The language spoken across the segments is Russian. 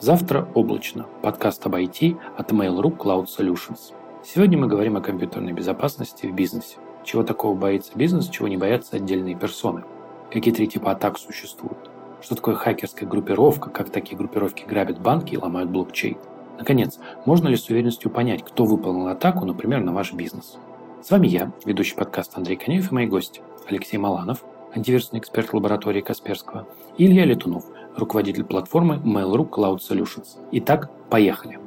Завтра облачно. Подкаст об IT от Mail.ru Cloud Solutions. Сегодня мы говорим о компьютерной безопасности в бизнесе. Чего такого боится бизнес, чего не боятся отдельные персоны. Какие три типа атак существуют. Что такое хакерская группировка, как такие группировки грабят банки и ломают блокчейн. Наконец, можно ли с уверенностью понять, кто выполнил атаку, например, на ваш бизнес? С вами я, ведущий подкаста Андрей Конеев и мои гости Алексей Маланов, антивирусный эксперт лаборатории Касперского, и Илья Летунов – руководитель платформы Mail.ru Cloud Solutions. Итак, поехали.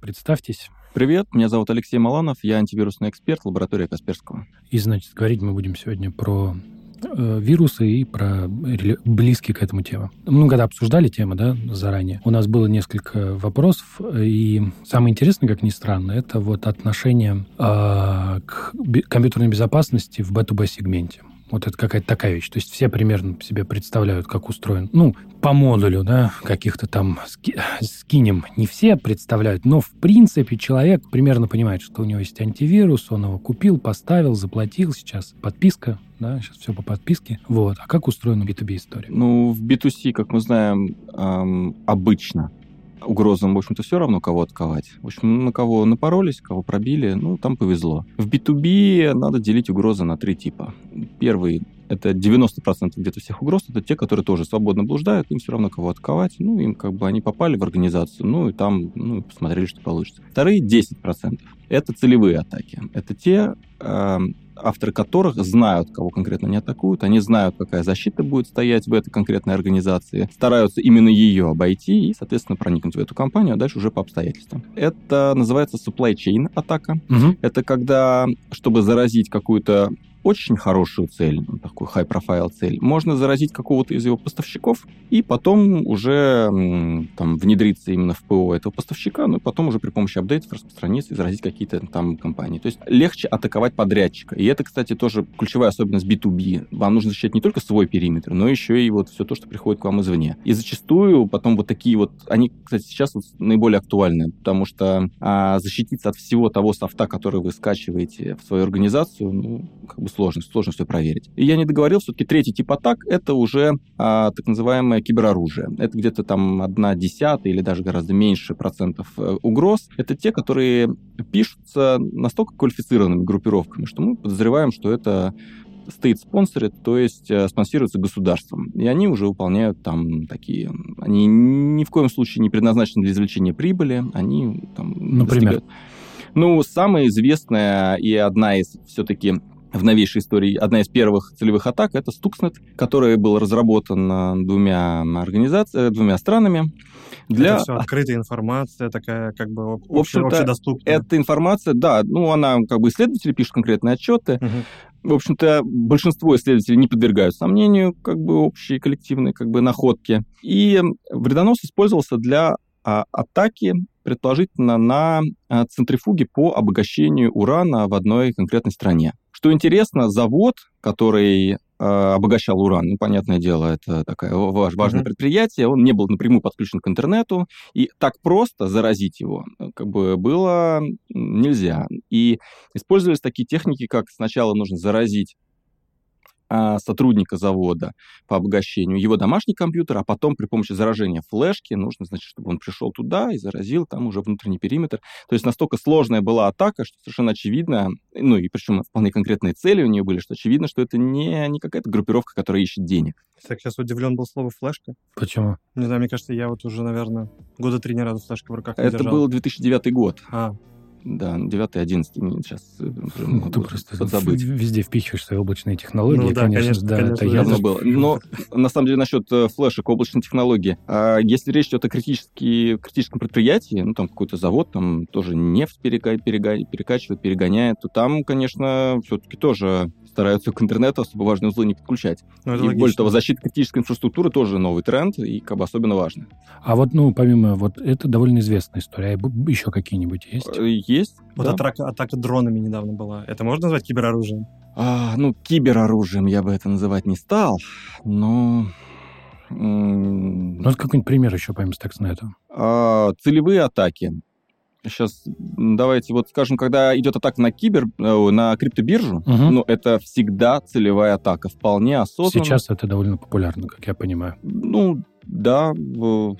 Представьтесь. Привет, меня зовут Алексей Маланов, я антивирусный эксперт лаборатории Касперского. И, значит, говорить мы будем сегодня про э, вирусы и про близкие к этому темы. Мы когда обсуждали тему, да, заранее, у нас было несколько вопросов, и самое интересное, как ни странно, это вот отношение э, к компьютерной безопасности в B2B сегменте. Вот это какая-то такая вещь. То есть все примерно себе представляют, как устроен. Ну, по модулю, да, каких-то там ски скинем. Не все представляют, но в принципе человек примерно понимает, что у него есть антивирус, он его купил, поставил, заплатил сейчас. Подписка, да, сейчас все по подписке. Вот. А как устроена B2B история? Ну, в B2C, как мы знаем, эм, обычно угрозам, в общем-то, все равно кого отковать. В общем, на кого напоролись, кого пробили, ну, там повезло. В B2B надо делить угрозы на три типа. Первый это 90% где-то всех угроз, это те, которые тоже свободно блуждают, им все равно кого отковать, ну, им как бы они попали в организацию, ну, и там, ну, посмотрели, что получится. Вторые 10% это целевые атаки. Это те, э, авторы которых знают, кого конкретно не атакуют, они знают, какая защита будет стоять в этой конкретной организации, стараются именно ее обойти и, соответственно, проникнуть в эту компанию, а дальше уже по обстоятельствам. Это называется supply chain атака. Угу. Это когда, чтобы заразить какую-то очень хорошую цель, ну, такую high-profile цель, можно заразить какого-то из его поставщиков и потом уже там внедриться именно в ПО этого поставщика, ну и потом уже при помощи апдейтов распространиться и заразить какие-то там компании. То есть легче атаковать подрядчика. И это, кстати, тоже ключевая особенность B2B. Вам нужно защищать не только свой периметр, но еще и вот все то, что приходит к вам извне. И зачастую потом вот такие вот, они, кстати, сейчас вот наиболее актуальны, потому что а, защититься от всего того софта, который вы скачиваете в свою организацию, ну, как бы сложно, сложно все проверить. И я не договорил, все-таки третий тип атак — это уже а, так называемое кибероружие. Это где-то там одна десятая или даже гораздо меньше процентов э, угроз. Это те, которые пишутся настолько квалифицированными группировками, что мы подозреваем, что это state sponsored, то есть э, спонсируются государством. И они уже выполняют там такие... Они ни в коем случае не предназначены для извлечения прибыли, они там... Например? Достигают... Ну, самая известная и одна из все-таки в новейшей истории одна из первых целевых атак — это Stuxnet, который был разработан двумя организациями, двумя странами. Для... Это все открытая информация, такая как бы общедоступная. Эта информация, да, ну она как бы исследователи пишут конкретные отчеты. Угу. В общем-то, большинство исследователей не подвергают сомнению как бы общие коллективные как бы находки. И вредонос использовался для а, атаки предположительно на а, центрифуге по обогащению урана в одной конкретной стране. Что интересно, завод, который э, обогащал уран, ну, понятное дело, это такое важное mm-hmm. предприятие, он не был напрямую подключен к интернету, и так просто заразить его э, как бы было нельзя. И использовались такие техники, как сначала нужно заразить сотрудника завода по обогащению его домашний компьютер, а потом при помощи заражения флешки нужно, значит, чтобы он пришел туда и заразил там уже внутренний периметр. То есть настолько сложная была атака, что совершенно очевидно, ну и причем вполне конкретные цели у нее были, что очевидно, что это не, не какая-то группировка, которая ищет денег. Так, сейчас удивлен был слово «флешка». Почему? Не знаю, мне кажется, я вот уже, наверное, года три ни разу флешка в руках не Это держал. был 2009 год. А, да, 9 11 сейчас э, ну, Ты просто подзабыть. везде впихиваешь свои облачные технологии, ну, да, конечно, конечно, да, конечно, это явно было. Но на самом деле насчет э, флешек, облачной технологии, а если речь идет о критически, критическом предприятии, ну там какой-то завод, там тоже нефть перега, перега, перекачивает, перегоняет, то там, конечно, все-таки тоже стараются к интернету особо важные узлы не подключать. Ну, и логично. более того, защита критической инфраструктуры тоже новый тренд и как бы особенно важно. А вот, ну, помимо вот, это довольно известная история. А еще какие-нибудь есть? Есть. Вот да. атака, атака дронами недавно была. Это можно назвать кибероружием? А, ну, кибероружием я бы это называть не стал, но... Ну, какой-нибудь пример еще по Stuxnet. А, целевые атаки. Сейчас давайте вот скажем, когда идет атака на кибер, э, на криптобиржу, угу. ну, это всегда целевая атака, вполне осознанно. Сейчас это довольно популярно, как я понимаю. Ну, да,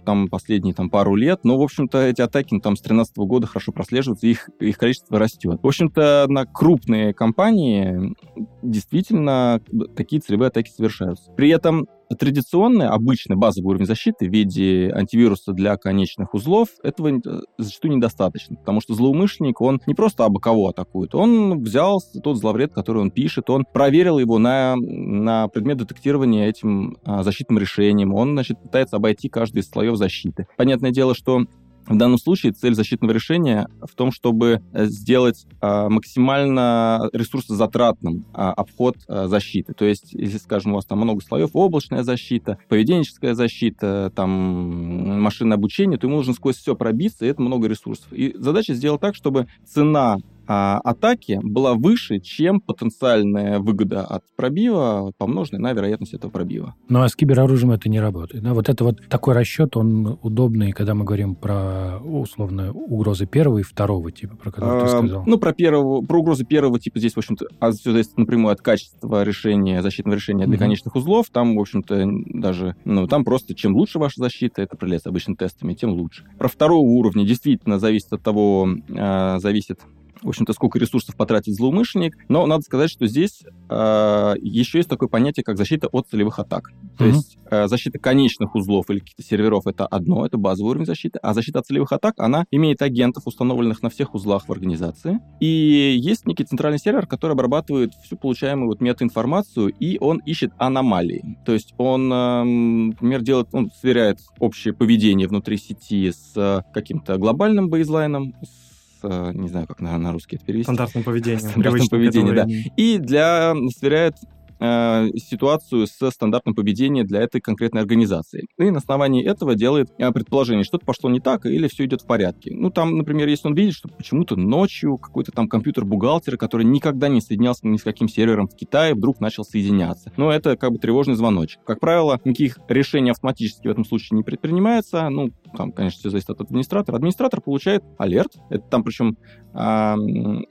там последние там, пару лет, но, в общем-то, эти атаки ну, там, с 2013 года хорошо прослеживаются, их, их количество растет. В общем-то, на крупные компании действительно такие целевые атаки совершаются. При этом традиционный, обычный базовый уровень защиты в виде антивируса для конечных узлов, этого зачастую недостаточно, потому что злоумышленник, он не просто абы кого атакует, он взял тот зловред, который он пишет, он проверил его на, на предмет детектирования этим а, защитным решением, он, значит, пытается обойти каждый из слоев защиты. Понятное дело, что в данном случае цель защитного решения в том, чтобы э, сделать а, максимально ресурсозатратным а, обход а, защиты. То есть, если, скажем, у вас там много слоев, облачная защита, поведенческая защита, там машинное обучение, то ему нужно сквозь все пробиться, и это много ресурсов. И задача сделать так, чтобы цена а, атаки была выше, чем потенциальная выгода от пробива, помноженная на вероятность этого пробива. Ну а с кибероружием это не работает. Да? Вот это вот такой расчет, он удобный, когда мы говорим про условно угрозы первого и второго типа, про которые а, ты сказал. Ну, про, первого, про угрозы первого типа здесь, в общем-то, а все зависит напрямую от качества решения, защитного решения для угу. конечных узлов. Там, в общем-то, даже, ну, там просто чем лучше ваша защита, это определяется обычными тестами, тем лучше. Про второго уровня действительно зависит от того, э, зависит в общем-то, сколько ресурсов потратит злоумышленник. Но надо сказать, что здесь э, еще есть такое понятие, как защита от целевых атак. То mm-hmm. есть э, защита конечных узлов или каких-то серверов это одно, это базовый уровень защиты, а защита от целевых атак, она имеет агентов, установленных на всех узлах в организации. И есть некий центральный сервер, который обрабатывает всю получаемую вот метаинформацию, и он ищет аномалии. То есть он, э, например, делает, он сверяет общее поведение внутри сети с э, каким-то глобальным бейзлайном, с не знаю, как на, на русский это перевести. Стандартным поведением. Стандартным поведением, да. И для сверяет Э, ситуацию с стандартным поведением для этой конкретной организации. И на основании этого делает э, предположение, что-то пошло не так или все идет в порядке. Ну, там, например, если он видит, что почему-то ночью какой-то там компьютер бухгалтера, который никогда не соединялся ни с каким сервером в Китае, вдруг начал соединяться. Но это как бы тревожный звоночек. Как правило, никаких решений автоматически в этом случае не предпринимается. Ну, там, конечно, все зависит от администратора. Администратор получает алерт. Это там причем э,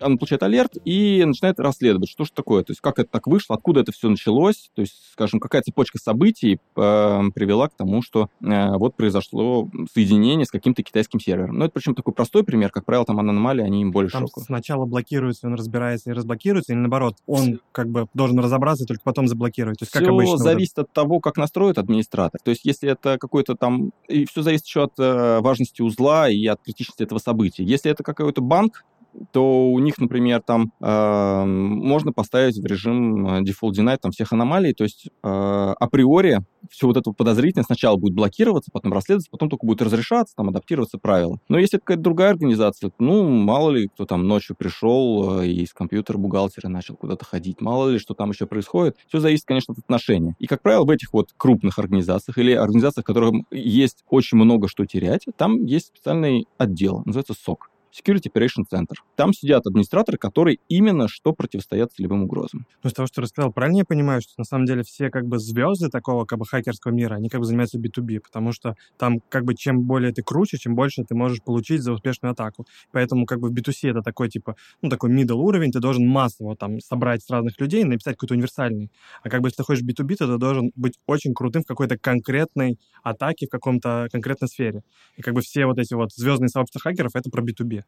он получает алерт и начинает расследовать, что же такое, то есть как это так вышло, откуда это все началось, то есть, скажем, какая цепочка событий э, привела к тому, что э, вот произошло соединение с каким-то китайским сервером. Ну, это причем такой простой пример, как правило, там аномалии, они им больше Там сначала блокируется, он разбирается и разблокируется, или наоборот, он как бы должен разобраться, только потом заблокировать. То есть, все как обычно. зависит вот от того, как настроит администратор. То есть, если это какой-то там... И все зависит еще от э, важности узла и от критичности этого события. Если это какой-то банк, то у них, например, там э, можно поставить в режим э, default deny там всех аномалий, то есть э, априори все вот это подозрительно сначала будет блокироваться, потом расследоваться, потом только будет разрешаться, там адаптироваться правила. Но если это какая-то другая организация, ну, мало ли, кто там ночью пришел э, и из компьютера бухгалтера начал куда-то ходить, мало ли, что там еще происходит. Все зависит, конечно, от отношения. И, как правило, в этих вот крупных организациях или организациях, в которых есть очень много что терять, там есть специальный отдел, называется СОК. Security Operation Center. Там сидят администраторы, которые именно что противостоят целевым угрозам. Ну, с того, что ты рассказал, правильно я понимаю, что на самом деле все как бы звезды такого как бы хакерского мира, они как бы занимаются B2B, потому что там как бы чем более ты круче, чем больше ты можешь получить за успешную атаку. Поэтому как бы в B2C это такой типа, ну, такой middle уровень, ты должен массово там собрать с разных людей и написать какой-то универсальный. А как бы если ты хочешь B2B, то ты должен быть очень крутым в какой-то конкретной атаке, в каком-то конкретной сфере. И как бы все вот эти вот звездные сообщества хакеров — это про B2B.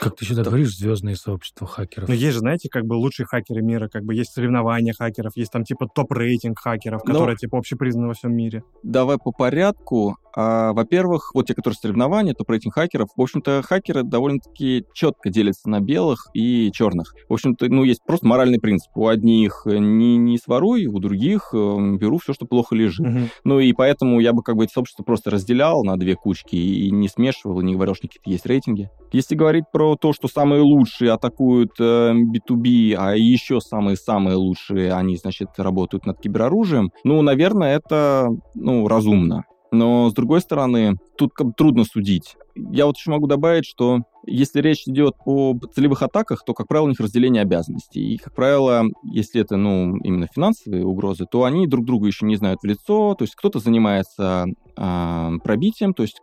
Как ты сюда говоришь, звездные сообщества хакеров? Ну, есть же, знаете, как бы лучшие хакеры мира, как бы есть соревнования хакеров, есть там типа топ-рейтинг хакеров, ну, которые типа общепризнаны во всем мире. Давай по порядку. А, во-первых, вот те, которые соревнования, топ-рейтинг хакеров, в общем-то, хакеры довольно-таки четко делятся на белых и черных. В общем-то, ну, есть просто моральный принцип. У одних не, не своруй, у других э, беру все, что плохо лежит. Угу. Ну, и поэтому я бы как бы эти сообщества просто разделял на две кучки и не смешивал, и не говорил, что какие-то есть рейтинги. Если говорить про то, что самые лучшие атакуют э, B2B, а еще самые-самые лучшие, они, значит, работают над кибероружием, ну, наверное, это, ну, разумно. Но, с другой стороны, тут как бы трудно судить. я вот еще могу добавить, что если речь идет о целевых атаках, то, как правило, у них разделение обязанностей. И, как правило, если это, ну, именно финансовые угрозы, то они друг друга еще не знают в лицо. То есть кто-то занимается э, пробитием, то есть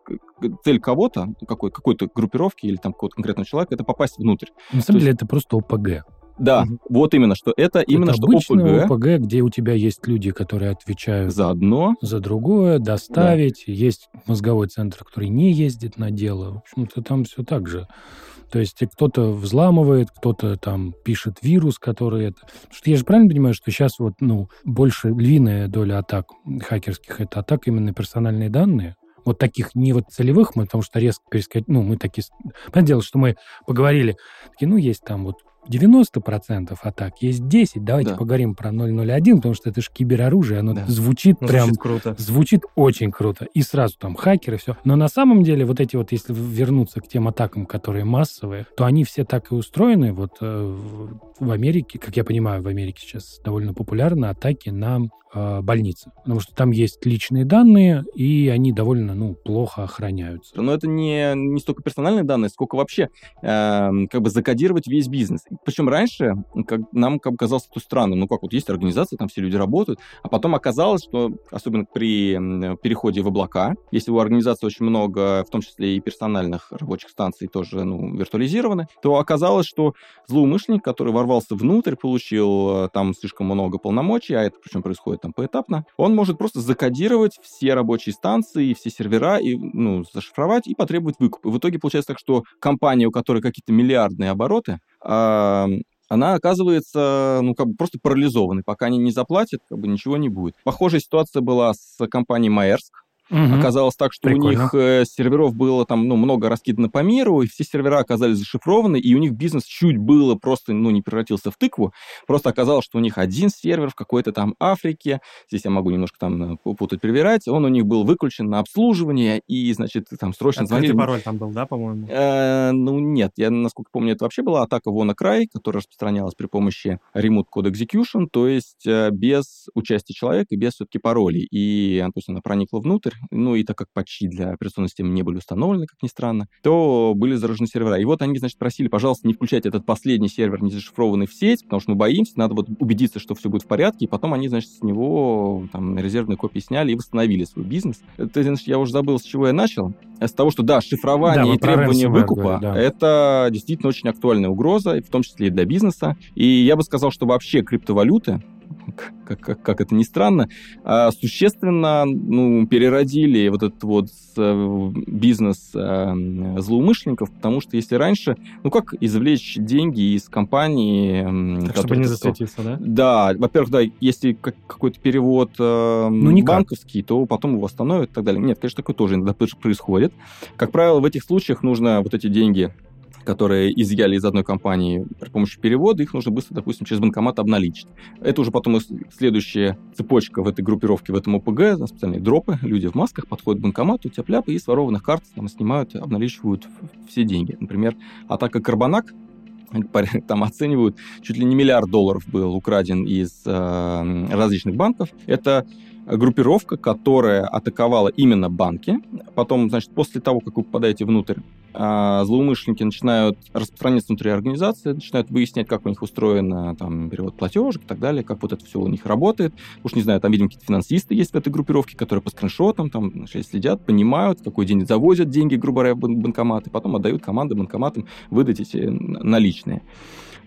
цель кого-то, какой, какой-то группировки или там какого-то конкретного человека, это попасть внутрь. На самом то деле есть... это просто ОПГ. Да, угу. вот именно, что это, это именно что ОПГ. ОПГ, где у тебя есть люди, которые отвечают за одно, за другое, доставить. Да. Есть мозговой центр, который не ездит на дело. В общем-то, там все так же. То есть кто-то взламывает, кто-то там пишет вирус, который это... Потому что я же правильно понимаю, что сейчас вот, ну, больше львиная доля атак хакерских — это атак именно персональные данные? вот таких не вот целевых, мы, потому что резко пересказать, ну, мы такие... Понятное дело, что мы поговорили, такие, ну, есть там вот 90% атак, есть 10. Давайте да. поговорим про 001, потому что это же кибероружие, оно да. звучит ну, прям... Звучит круто. Звучит очень круто. И сразу там хакеры, все. Но на самом деле вот эти вот, если вернуться к тем атакам, которые массовые, то они все так и устроены. Вот э, в Америке, как я понимаю, в Америке сейчас довольно популярны атаки на э, больницы. Потому что там есть личные данные, и они довольно, ну, плохо охраняются. Но это не, не столько персональные данные, сколько вообще э, как бы закодировать весь бизнес. Причем раньше как, нам как казалось это странно. Ну как, вот есть организация, там все люди работают, а потом оказалось, что, особенно при переходе в облака, если у организации очень много, в том числе и персональных рабочих станций тоже ну, виртуализированы, то оказалось, что злоумышленник, который ворвался внутрь, получил э, там слишком много полномочий, а это причем происходит там поэтапно, он может просто закодировать все рабочие станции, все сервера, и, ну, зашифровать и потребовать выкуп. И в итоге получается так, что компания, у которой какие-то миллиардные обороты, она оказывается, ну, как бы просто парализованной. Пока они не заплатят, как бы ничего не будет. Похожая ситуация была с компанией Маерск. Угу. Оказалось так, что Прикольно. у них э, серверов было там, ну, много раскидано по миру, и все сервера оказались зашифрованы, и у них бизнес чуть было просто, ну, не превратился в тыкву. Просто оказалось, что у них один сервер в какой-то там Африке, здесь я могу немножко там э, путать, перевирать, он у них был выключен на обслуживание, и, значит, там срочно Открытый звонили. пароль там был, да, по-моему? Э, ну, нет, я, насколько помню, это вообще была атака WannaCry, которая распространялась при помощи Remote Code Execution, то есть без участия человека и без все-таки паролей. И, то есть она проникла внутрь, ну и так как патчи для операционной системы не были установлены, как ни странно, то были заражены сервера. И вот они, значит, просили, пожалуйста, не включать этот последний сервер, не зашифрованный в сеть, потому что мы боимся, надо вот убедиться, что все будет в порядке, и потом они, значит, с него там резервные копии сняли и восстановили свой бизнес. Это, значит, я уже забыл, с чего я начал. С того, что, да, шифрование да, и требование выкупа да. это действительно очень актуальная угроза, в том числе и для бизнеса. И я бы сказал, что вообще криптовалюты, как, как, как это ни странно, а, существенно ну, переродили вот этот вот э, бизнес э, злоумышленников, потому что если раньше, ну как извлечь деньги из компании... Так, чтобы не засветиться, да? Да, во-первых, да, если какой-то перевод э, ну, банковский, то потом его восстановят и так далее. Нет, конечно, такое тоже иногда происходит. Как правило, в этих случаях нужно вот эти деньги которые изъяли из одной компании при помощи перевода, их нужно быстро, допустим, через банкомат обналичить. Это уже потом следующая цепочка в этой группировке, в этом ОПГ, специальные дропы, люди в масках подходят к банкомату, тяп-ляп, и с ворованных карт там снимают, обналичивают все деньги. Например, атака Карбонак, там оценивают, чуть ли не миллиард долларов был украден из э, различных банков. Это группировка, которая атаковала именно банки. Потом, значит, после того, как вы попадаете внутрь, а, злоумышленники начинают распространяться внутри организации, начинают выяснять, как у них устроен там, перевод платежек и так далее, как вот это все у них работает. Уж не знаю, там, видимо, какие-то финансисты есть в этой группировке, которые по скриншотам там следят, понимают, какой день завозят деньги, грубо говоря, в банкоматы, потом отдают команды банкоматам выдать эти наличные.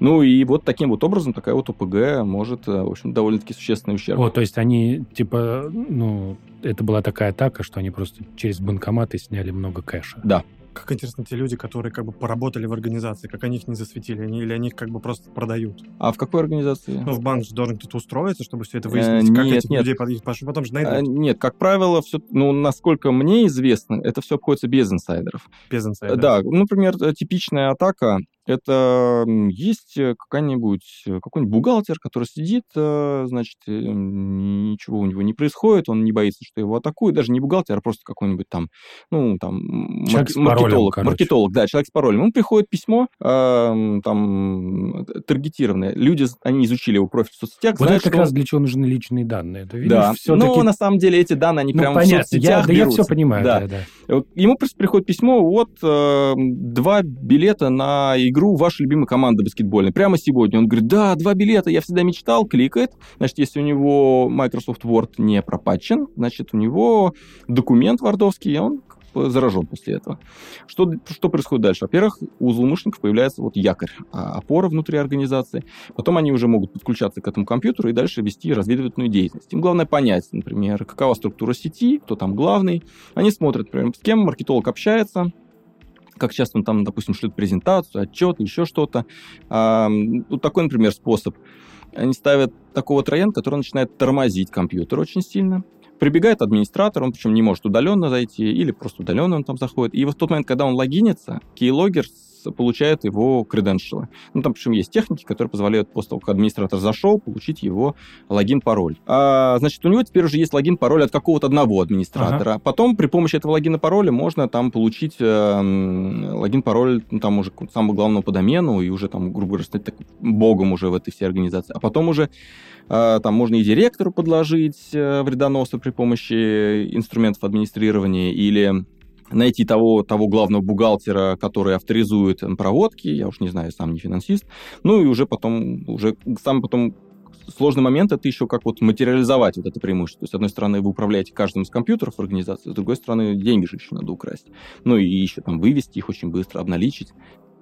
Ну и вот таким вот образом такая вот ОПГ может, э, в общем, довольно-таки существенный ущерб. О, то есть они, типа, ну, это была такая атака, что они просто через банкоматы сняли много кэша. Да, как интересно, те люди, которые как бы поработали в организации, как они их не засветили, они, или они их как бы просто продают? А в какой организации? Ну, в банк же должен кто-то устроиться, чтобы все это выяснить. Э, как нет, этих нет. людей потом же найдут? А, нет, как правило, все, ну, насколько мне известно, это все обходится без инсайдеров. Без инсайдеров? Да, например, типичная атака Это есть какая-нибудь, какой-нибудь бухгалтер, который сидит, значит, ничего у него не происходит, он не боится, что его атакуют, даже не бухгалтер, а просто какой-нибудь там, ну, там, человек маркетолог, паролем, маркетолог, да, человек с паролем. Ему приходит письмо, э, там, таргетированное. Люди, они изучили его профиль в соцсетях. Вот знают, это как что... раз для чего нужны личные данные. Это, видишь, да, все-таки... но на самом деле эти данные, они ну, прямо понятно. в соцсетях я, Да берутся. я все понимаю, да. да, да. Ему просто приходит письмо, вот э, два билета на игру вашей любимой команды баскетбольной. Прямо сегодня. Он говорит, да, два билета, я всегда мечтал, кликает. Значит, если у него Microsoft Word не пропатчен, значит, у него документ вардовский, и он заражен после этого. Что, что происходит дальше? Во-первых, у злоумышленников появляется вот якорь, а, опора внутри организации. Потом они уже могут подключаться к этому компьютеру и дальше вести разведывательную деятельность. Им главное понять, например, какова структура сети, кто там главный. Они смотрят, например, с кем маркетолог общается, как часто он там, допустим, шлет презентацию, отчет, еще что-то. А, вот такой, например, способ. Они ставят такого троян, который начинает тормозить компьютер очень сильно. Прибегает администратор, он причем не может удаленно зайти, или просто удаленно он там заходит. И вот в тот момент, когда он логинится, keylogger получает его креденшалы. Ну, там, причем есть техники, которые позволяют после того, как администратор зашел, получить его логин-пароль. А, значит, у него теперь уже есть логин-пароль от какого-то одного администратора. Ага. Потом при помощи этого логина-пароля можно там получить э, логин-пароль, ну, там уже самого главного по домену, и уже там, грубо говоря, стать так, богом уже в этой всей организации. А потом уже э, там можно и директору подложить э, вредоноса при помощи инструментов администрирования или найти того, того главного бухгалтера, который авторизует проводки, я уж не знаю, сам не финансист, ну и уже потом, уже сам потом сложный момент это еще как вот материализовать вот это преимущество. То есть, с одной стороны, вы управляете каждым из компьютеров в организации, с другой стороны, деньги же еще надо украсть. Ну и еще там вывести их очень быстро, обналичить.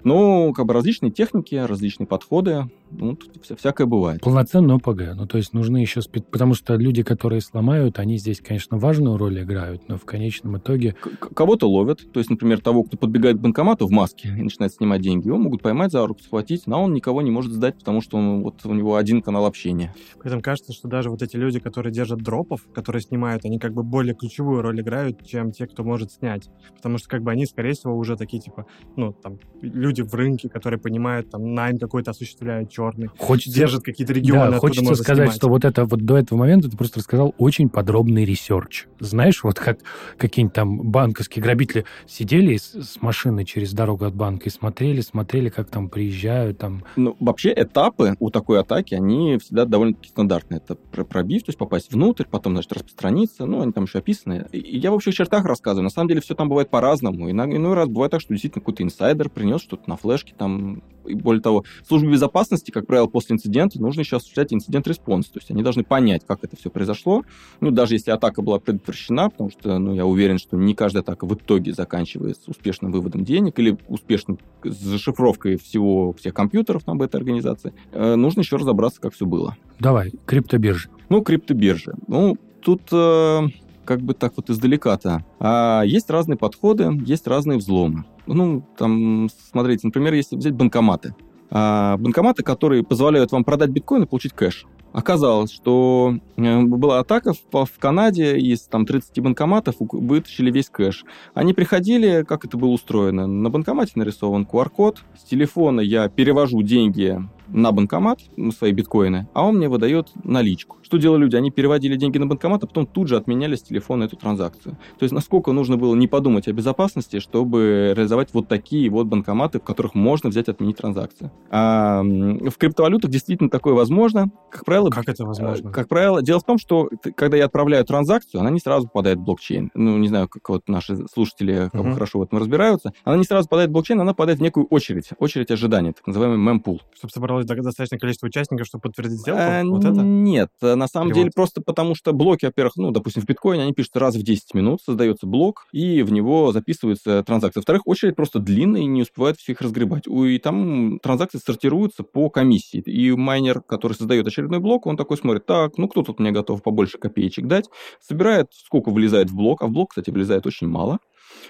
Ну, как бы различные техники, различные подходы, ну, тут всякое бывает. Полноценный ОПГ. Ну, то есть нужны еще... Спе... Потому что люди, которые сломают, они здесь, конечно, важную роль играют, но в конечном итоге... К- кого-то ловят. То есть, например, того, кто подбегает к банкомату в маске и начинает снимать деньги, его могут поймать за руку, схватить, но он никого не может сдать, потому что он, вот, у него один канал общения. При этом кажется, что даже вот эти люди, которые держат дропов, которые снимают, они как бы более ключевую роль играют, чем те, кто может снять. Потому что как бы они, скорее всего, уже такие, типа, ну, там, люди в рынке, которые понимают, там, найм какой-то осуществляют черный. Хочется, держат какие-то регионы, да, хочется сказать, снимать. что вот это вот до этого момента ты просто рассказал очень подробный research. Знаешь, вот как какие-нибудь там банковские грабители сидели с, с машиной через дорогу от банка и смотрели, смотрели, как там приезжают, там... Ну, вообще этапы у такой атаки, они всегда довольно-таки стандартные. Это пробив, то есть попасть внутрь, потом, значит, распространиться, ну, они там еще описаны. И я в общих чертах рассказываю. На самом деле все там бывает по-разному. Иной, иной раз бывает так, что действительно какой-то инсайдер принес что-то на флешке, там, и более того, службе безопасности, как правило, после инцидента нужно еще осуществлять incident response. То есть они должны понять, как это все произошло. Ну, даже если атака была предотвращена, потому что, ну, я уверен, что не каждая атака в итоге заканчивается успешным выводом денег или успешной зашифровкой всего всех компьютеров там этой организации. Э, нужно еще разобраться, как все было. Давай, криптобиржи. Ну, криптобиржи. Ну, тут э, как бы так вот издалека-то. А есть разные подходы, есть разные взломы. Ну, там, смотрите, например, если взять банкоматы. А, банкоматы, которые позволяют вам продать биткоин и получить кэш. Оказалось, что э, была атака в, в Канаде, из там 30 банкоматов вытащили весь кэш. Они приходили, как это было устроено? На банкомате нарисован QR-код, с телефона я перевожу деньги на банкомат, свои биткоины, а он мне выдает наличку. Что делали люди? Они переводили деньги на банкомат, а потом тут же отменяли с телефона эту транзакцию. То есть насколько нужно было не подумать о безопасности, чтобы реализовать вот такие вот банкоматы, в которых можно взять отменить транзакцию. А в криптовалютах действительно такое возможно. Как правило... Как это возможно? Как правило, дело в том, что когда я отправляю транзакцию, она не сразу попадает в блокчейн. Ну, не знаю, как вот наши слушатели uh-huh. хорошо в этом разбираются. Она не сразу попадает в блокчейн, она попадает в некую очередь. Очередь ожидания, так называемый мемпул. Чтобы собралось достаточное количество участников, чтобы подтвердить сделку? А, вот это? Нет, на самом Или деле просто потому, что блоки, во-первых, ну, допустим, в биткоине они пишут раз в 10 минут, создается блок, и в него записывается транзакция. Во-вторых, очередь просто длинная, и не успевает все их разгребать. И там транзакции сортируются по комиссии. И майнер, который создает очередной блок, он такой смотрит, так, ну, кто тут мне готов побольше копеечек дать, собирает, сколько влезает в блок, а в блок, кстати, влезает очень мало,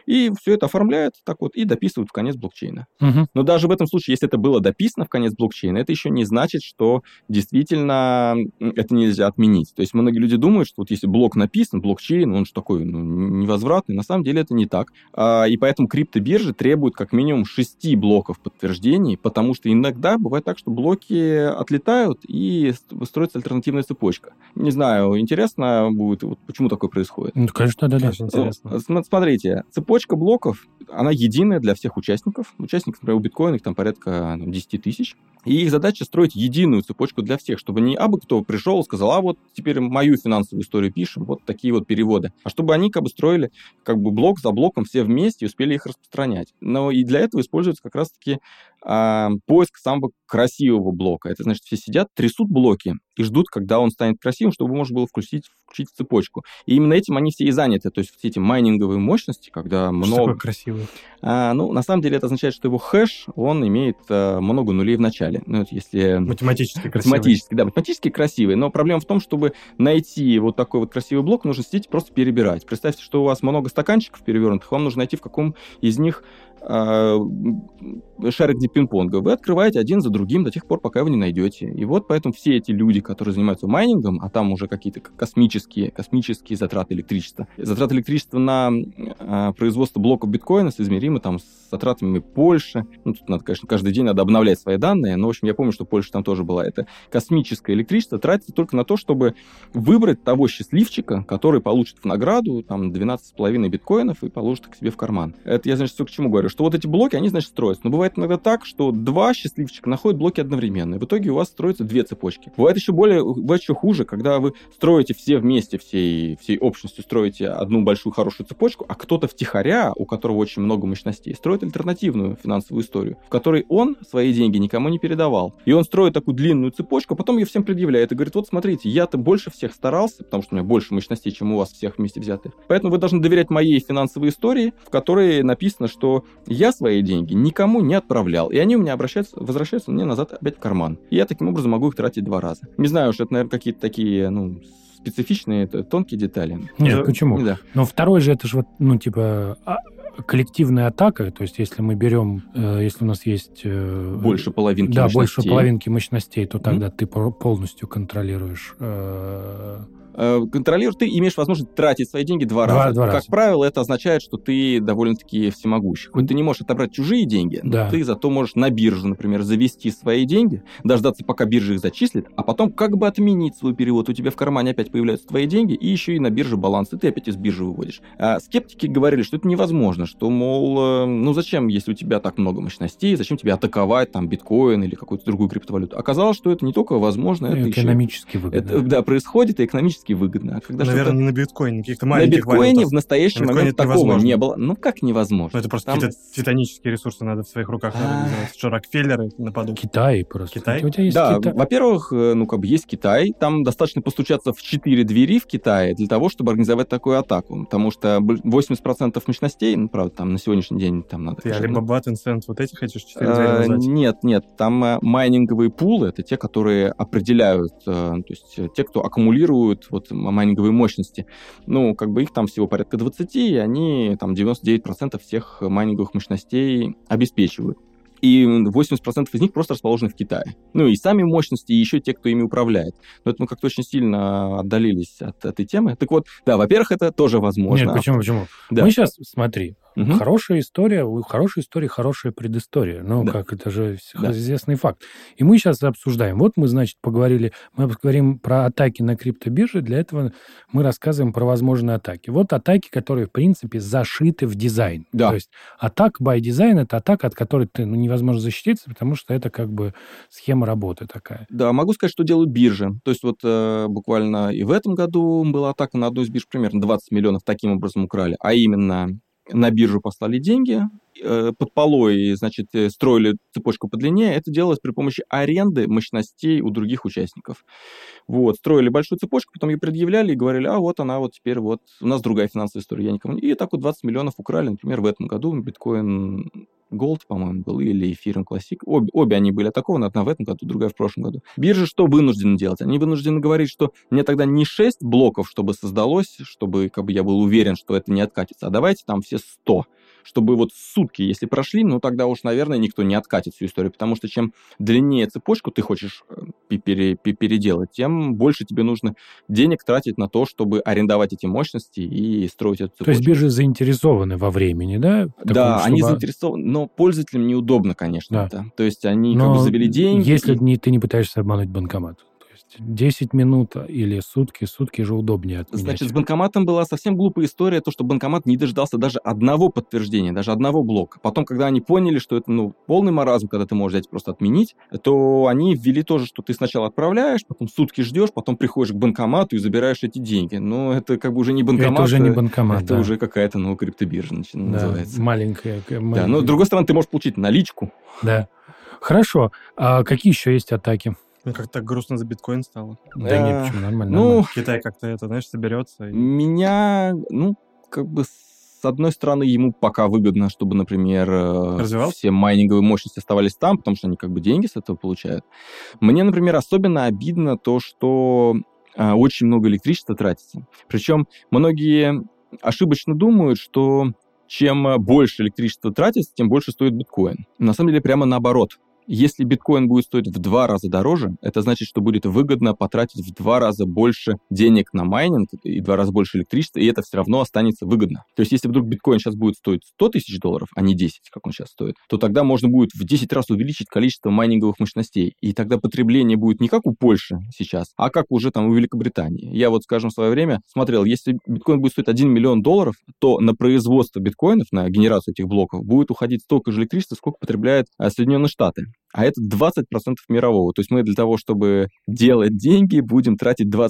И все это оформляют так вот и дописывают в конец блокчейна. Мгм. Но даже в этом случае, если это было дописано в конец блокчейна, это еще не значит, что действительно это нельзя отменить. То есть многие люди думают, что вот если блок написан, блокчейн, он же такой ну, невозвратный. На самом деле это не так. А, И поэтому криптобиржи требуют как минимум шести блоков подтверждений, потому что иногда бывает так, что блоки отлетают и ст- строится альтернативная цепочка. Не знаю, интересно будет, вот почему такое происходит. Ну, конечно, да-да. Очень интересно. Ну, см- Смотрите, цепочка блоков, она единая для всех участников. Участников, например, у биткоина их там порядка ну, 10 тысяч. И их задача строить единую цепочку для всех, чтобы не абы кто пришел и сказал, а вот теперь мою финансовую историю пишем, вот такие вот переводы. А чтобы они как бы строили как бы блок за блоком все вместе и успели их распространять. Но и для этого используется как раз-таки а, поиск самого красивого блока. Это значит, все сидят, трясут блоки и ждут, когда он станет красивым, чтобы можно было включить, включить цепочку. И именно этим они все и заняты. То есть все эти майнинговые мощности, когда Что много... такое А, ну, на самом деле это означает, что его хэш, он имеет а, много нулей в начале. Ну, это если... Математически красивый. Математически, да, математически красивый. Но проблема в том, чтобы найти вот такой вот красивый блок, нужно сидеть и просто перебирать. Представьте, что у вас много стаканчиков перевернутых, вам нужно найти, в каком из них шарик для пинг-понга. Вы открываете один за другим до тех пор, пока вы не найдете. И вот поэтому все эти люди, которые занимаются майнингом, а там уже какие-то космические, космические затраты электричества. Затраты электричества на а, производство блоков биткоина соизмеримы там с затратами Польши. Ну, тут надо, конечно, каждый день надо обновлять свои данные, но, в общем, я помню, что Польша там тоже была. Это космическое электричество тратится только на то, чтобы выбрать того счастливчика, который получит в награду там 12,5 биткоинов и положит их себе в карман. Это я, значит, все к чему говорю, что вот эти блоки, они, значит, строятся. Но бывает иногда так, что два счастливчика находят блоки одновременно, и в итоге у вас строятся две цепочки. Бывает еще более, бывает еще хуже, когда вы строите все вместе, всей, всей общностью строите одну большую хорошую цепочку, а кто-то втихаря, у которого очень много мощностей, строит альтернативную финансовую историю, в которой он свои деньги никому не передавал. И он строит такую длинную цепочку, а потом ее всем предъявляет и говорит, вот смотрите, я-то больше всех старался, потому что у меня больше мощностей, чем у вас всех вместе взятых. Поэтому вы должны доверять моей финансовой истории, в которой написано, что я свои деньги никому не отправлял, и они у меня обращаются, возвращаются мне назад опять в карман. И я таким образом могу их тратить два раза. Не знаю, что это, наверное, какие-то такие, ну, специфичные, это тонкие детали. Нет, Да. почему? Да. Но второй же это же вот, ну, типа, а- коллективная атака, то есть если мы берем, э, если у нас есть... э, Больше половинки Да, больше мощностей. половинки мощностей, то тогда ты по- полностью контролируешь. Э, контролируешь, ты имеешь возможность тратить свои деньги два, Два- раза. два как раза. правило, это означает, что ты довольно-таки всемогущий. Хоть ты не можешь отобрать чужие деньги, но Да. ты зато можешь на бирже, например, завести свои деньги, дождаться, пока биржа их зачислит, а потом как бы отменить свой перевод. У тебя в кармане опять появляются твои деньги, и еще и на бирже баланс, и ты опять из биржи выводишь. А скептики говорили, что это невозможно, что, мол, э, ну зачем, если у тебя так много мощностей, зачем тебе атаковать там биткоин или какую-то другую криптовалюту? Оказалось, что это не только возможно, это еще... экономически выгодно. Это, да, происходит и экономически выгодно. А когда Наверное, что-то- не на биткоине, на каких-то на маленьких биткоине валютах. в настоящий На момент такого невозможно. не было. Ну как невозможно? Ну, это просто Там- какие-то титанические ресурсы надо в своих руках А. организовать. Что, Рокфеллеры нападут? Китай просто. Китай? У тебя есть Да, Китай. во-первых, э, ну как бы есть Китай, там достаточно постучаться в четыре двери в Китае для того, чтобы организовать такую атаку, потому что бл- 80% мощностей, ну правда, там на сегодняшний день там надо... Ты Alibaba, Tencent, вот эти хочешь четыре Э, двери назвать? Нет, нет, там э, майнинговые пулы, это те, которые определяют, то есть те, кто аккумулируют вот майнинговые мощности. Ну, как бы их там всего порядка 20, и они там 99% всех майнинговых мощностей обеспечивают. И 80% из них просто расположены в Китае. Ну и сами мощности, и еще те, кто ими управляет. Но это мы как-то очень сильно отдалились от этой темы. Так вот, да, во-первых, это тоже возможно. Нет, почему, почему? Да. Мы сейчас, смотри, Мгм. хорошая история, у хорошей истории хорошая предыстория. Ну, Да. как это же Да. известный факт. И мы сейчас обсуждаем. Вот мы, значит, поговорили, мы говорим про атаки на криптобирже, для этого мы рассказываем про возможные атаки. Вот атаки, которые, в принципе, зашиты в дизайн. Да. То есть атака by design — это атака, от которой ты, ну, невозможно защититься, потому что это как бы схема работы такая. Да, могу сказать, что делают биржи. То есть вот э, буквально и в этом году была атака на одну из бирж, примерно 20 миллионов таким образом украли. А именно на биржу послали деньги, под полой, значит, э, строили цепочку подлиннее, это делалось при помощи аренды мощностей у других участников. Вот, строили большую цепочку, потом ее предъявляли и говорили, а вот она вот теперь вот, у нас другая финансовая история, я никому. И так вот 20 миллионов украли, например, в этом году биткоин Gold, по-моему, был, или Ethereum Classic. Обе, обе они были атакованы, одна в этом году, другая в прошлом году. Биржи что вынуждены делать? Они вынуждены говорить, что мне тогда не 6 блоков, чтобы создалось, чтобы как бы я был уверен, что это не откатится, а давайте там все 100 чтобы вот сутки, если прошли, ну тогда уж, наверное, никто не откатит всю историю, потому что чем длиннее цепочку ты хочешь э, пере, переделать, тем больше тебе нужно денег тратить на то, чтобы арендовать эти мощности и строить эту цепочку. То есть биржи заинтересованы во времени, да? Таком, да, чтобы... они заинтересованы, но пользователям неудобно, конечно, да. это. То есть они но как бы завели деньги. Если и... не, ты не пытаешься обмануть банкомат. 10 минут или сутки, сутки же удобнее отменять. Значит, с банкоматом была совсем глупая история, то, что банкомат не дождался даже одного подтверждения, даже одного блока. Потом, когда они поняли, что это, ну, полный маразм, когда ты можешь взять просто отменить, то они ввели тоже, что ты сначала отправляешь, потом сутки ждешь, потом приходишь к банкомату и забираешь эти деньги. Но это как бы уже не банкомат. Это уже не банкомат, Это да. уже какая-то, ну, криптобиржа да, называется. Маленькая, маленькая. Да, но с другой стороны, ты можешь получить наличку. Да. Хорошо. А какие еще есть атаки? Ну, как-то грустно за биткоин стало. Да нет, почему, нормально. Ну, Китай как-то это, знаешь, соберется. Меня, ну, как бы с одной стороны, ему пока выгодно, чтобы, например, э, все майнинговые мощности оставались там, потому что они как бы деньги с этого получают. Мне, например, особенно обидно то, что э, очень много электричества тратится. Причем многие ошибочно думают, что чем больше электричества тратится, тем больше стоит биткоин. На самом деле прямо наоборот. Если биткоин будет стоить в два раза дороже, это значит, что будет выгодно потратить в два раза больше денег на майнинг и два раза больше электричества, и это все равно останется выгодно. То есть, если вдруг биткоин сейчас будет стоить 100 тысяч долларов, а не 10, как он сейчас стоит, то тогда можно будет в 10 раз увеличить количество майнинговых мощностей. И тогда потребление будет не как у Польши сейчас, а как уже там у Великобритании. Я вот, скажем, в свое время смотрел, если биткоин будет стоить 1 миллион долларов, то на производство биткоинов, на генерацию этих блоков будет уходить столько же электричества, сколько потребляют а, Соединенные Штаты а это 20% мирового. То есть мы для того, чтобы делать деньги, будем тратить 20%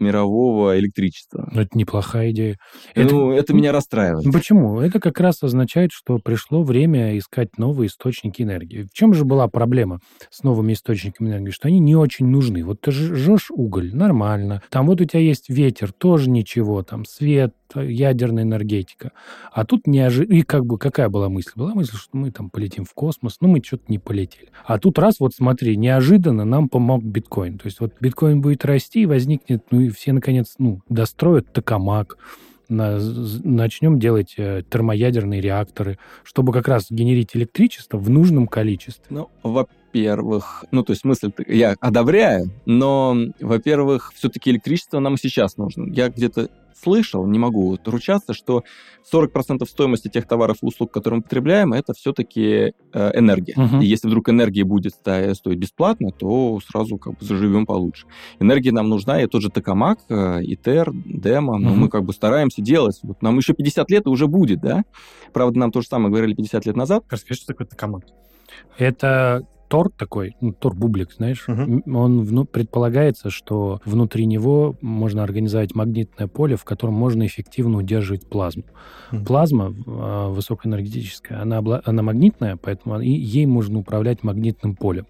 мирового электричества. Ну, это неплохая идея. Ну, это, это меня расстраивает. Почему? Это как раз означает, что пришло время искать новые источники энергии. В чем же была проблема с новыми источниками энергии? Что они не очень нужны. Вот ты жжешь уголь, нормально. Там вот у тебя есть ветер, тоже ничего. Там свет, ядерная энергетика. А тут неожиданно... И как бы какая была мысль? Была мысль, что мы там полетим в космос, но мы что-то не полетели. А тут раз, вот смотри, неожиданно нам помог биткоин. То есть вот биткоин будет расти, и возникнет, ну и все, наконец, ну, достроят токамак, на, начнем делать э, термоядерные реакторы, чтобы как раз генерить электричество в нужном количестве. Ну, во-первых, ну, то есть мысль я одобряю, но, во-первых, все-таки электричество нам сейчас нужно. Я где-то слышал, не могу ручаться, что 40% стоимости тех товаров и услуг, которые мы потребляем, это все-таки э, энергия. Uh-huh. И если вдруг энергия будет стоить бесплатно, то сразу как бы заживем получше. Энергия нам нужна, и тот же Токамак, э, ИТЕР, Демо, uh-huh. но мы как бы стараемся делать. Вот нам еще 50 лет и уже будет, да? Правда, нам то же самое говорили 50 лет назад. Расскажи, что такое Токамак? Это Тор такой, ну, Тор-бублик, знаешь, угу. он вну, предполагается, что внутри него можно организовать магнитное поле, в котором можно эффективно удерживать плазму. Угу. Плазма э, высокоэнергетическая, она, она магнитная, поэтому ей можно управлять магнитным полем.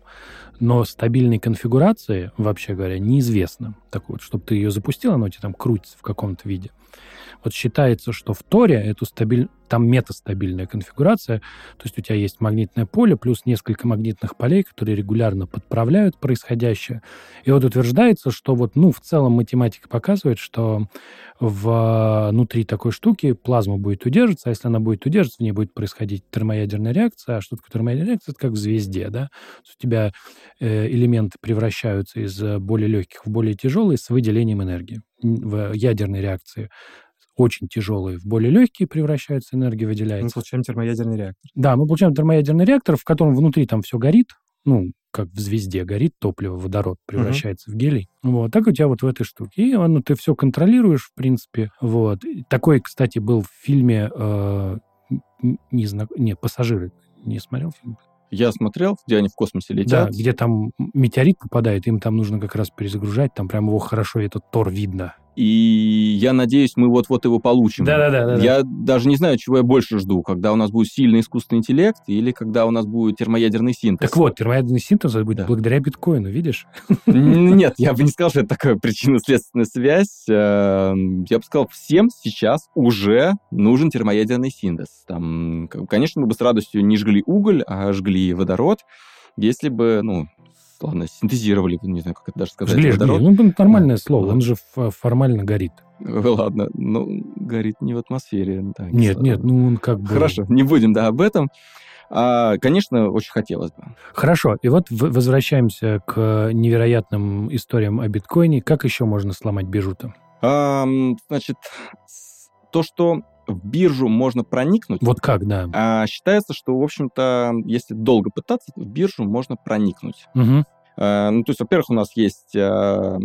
Но стабильной конфигурации, вообще говоря, неизвестно. Так вот, чтобы ты ее запустил, она у тебя там крутится в каком-то виде. Вот считается, что в Торе эту стабиль... там метастабильная конфигурация, то есть у тебя есть магнитное поле плюс несколько магнитных полей, которые регулярно подправляют происходящее. И вот утверждается, что вот, ну, в целом математика показывает, что внутри такой штуки плазма будет удерживаться, а если она будет удерживаться, в ней будет происходить термоядерная реакция. А что такое термоядерная реакция? Это как в звезде, да? У тебя э, элементы превращаются из более легких в более тяжелые с выделением энергии в ядерной реакции очень тяжелые в более легкие превращаются, энергия выделяется. Мы получаем термоядерный реактор. Да, мы получаем термоядерный реактор, в котором внутри там все горит, ну, как в звезде горит топливо, водород превращается uh-huh. в гелий. Вот, так у тебя вот в этой штуке. И ну, ты все контролируешь, в принципе. Вот. Такой, кстати, был в фильме э, не, знак... не, «Пассажиры». Не смотрел фильм? Я смотрел, где они в космосе летят. Да, где там метеорит попадает, им там нужно как раз перезагружать, там прям его хорошо этот Тор видно И я надеюсь, мы вот-вот его получим. Да-да-да. Я даже не знаю, чего я больше жду, когда у нас будет сильный искусственный интеллект или когда у нас будет термоядерный синтез. Так вот, термоядерный синтез будет Да. благодаря биткоину, видишь? Нет, я бы не сказал, что это такая причинно-следственная связь. Э, Я бы сказал, всем сейчас уже нужен термоядерный синтез. Там, конечно, мы бы с радостью не жгли уголь, а жгли водород, если бы, ну, ладно, синтезировали, не знаю, как это даже сказать, Жгли, жгли. Ну, нормальное слово, Ладно. он же формально горит. Ладно, ну, горит не в атмосфере. да, Нет, нет, ну он как бы... Хорошо, не будем, да, об этом. А, конечно, очень хотелось бы. Хорошо, и вот возвращаемся к невероятным историям о биткоине. Как еще можно сломать биржу-то? Ам, значит, то, что в биржу можно проникнуть, Вот как, да. а, считается, что, в общем-то, если долго пытаться, в биржу можно проникнуть. Мгм. Э, Ну, то есть, во-первых, у нас есть э,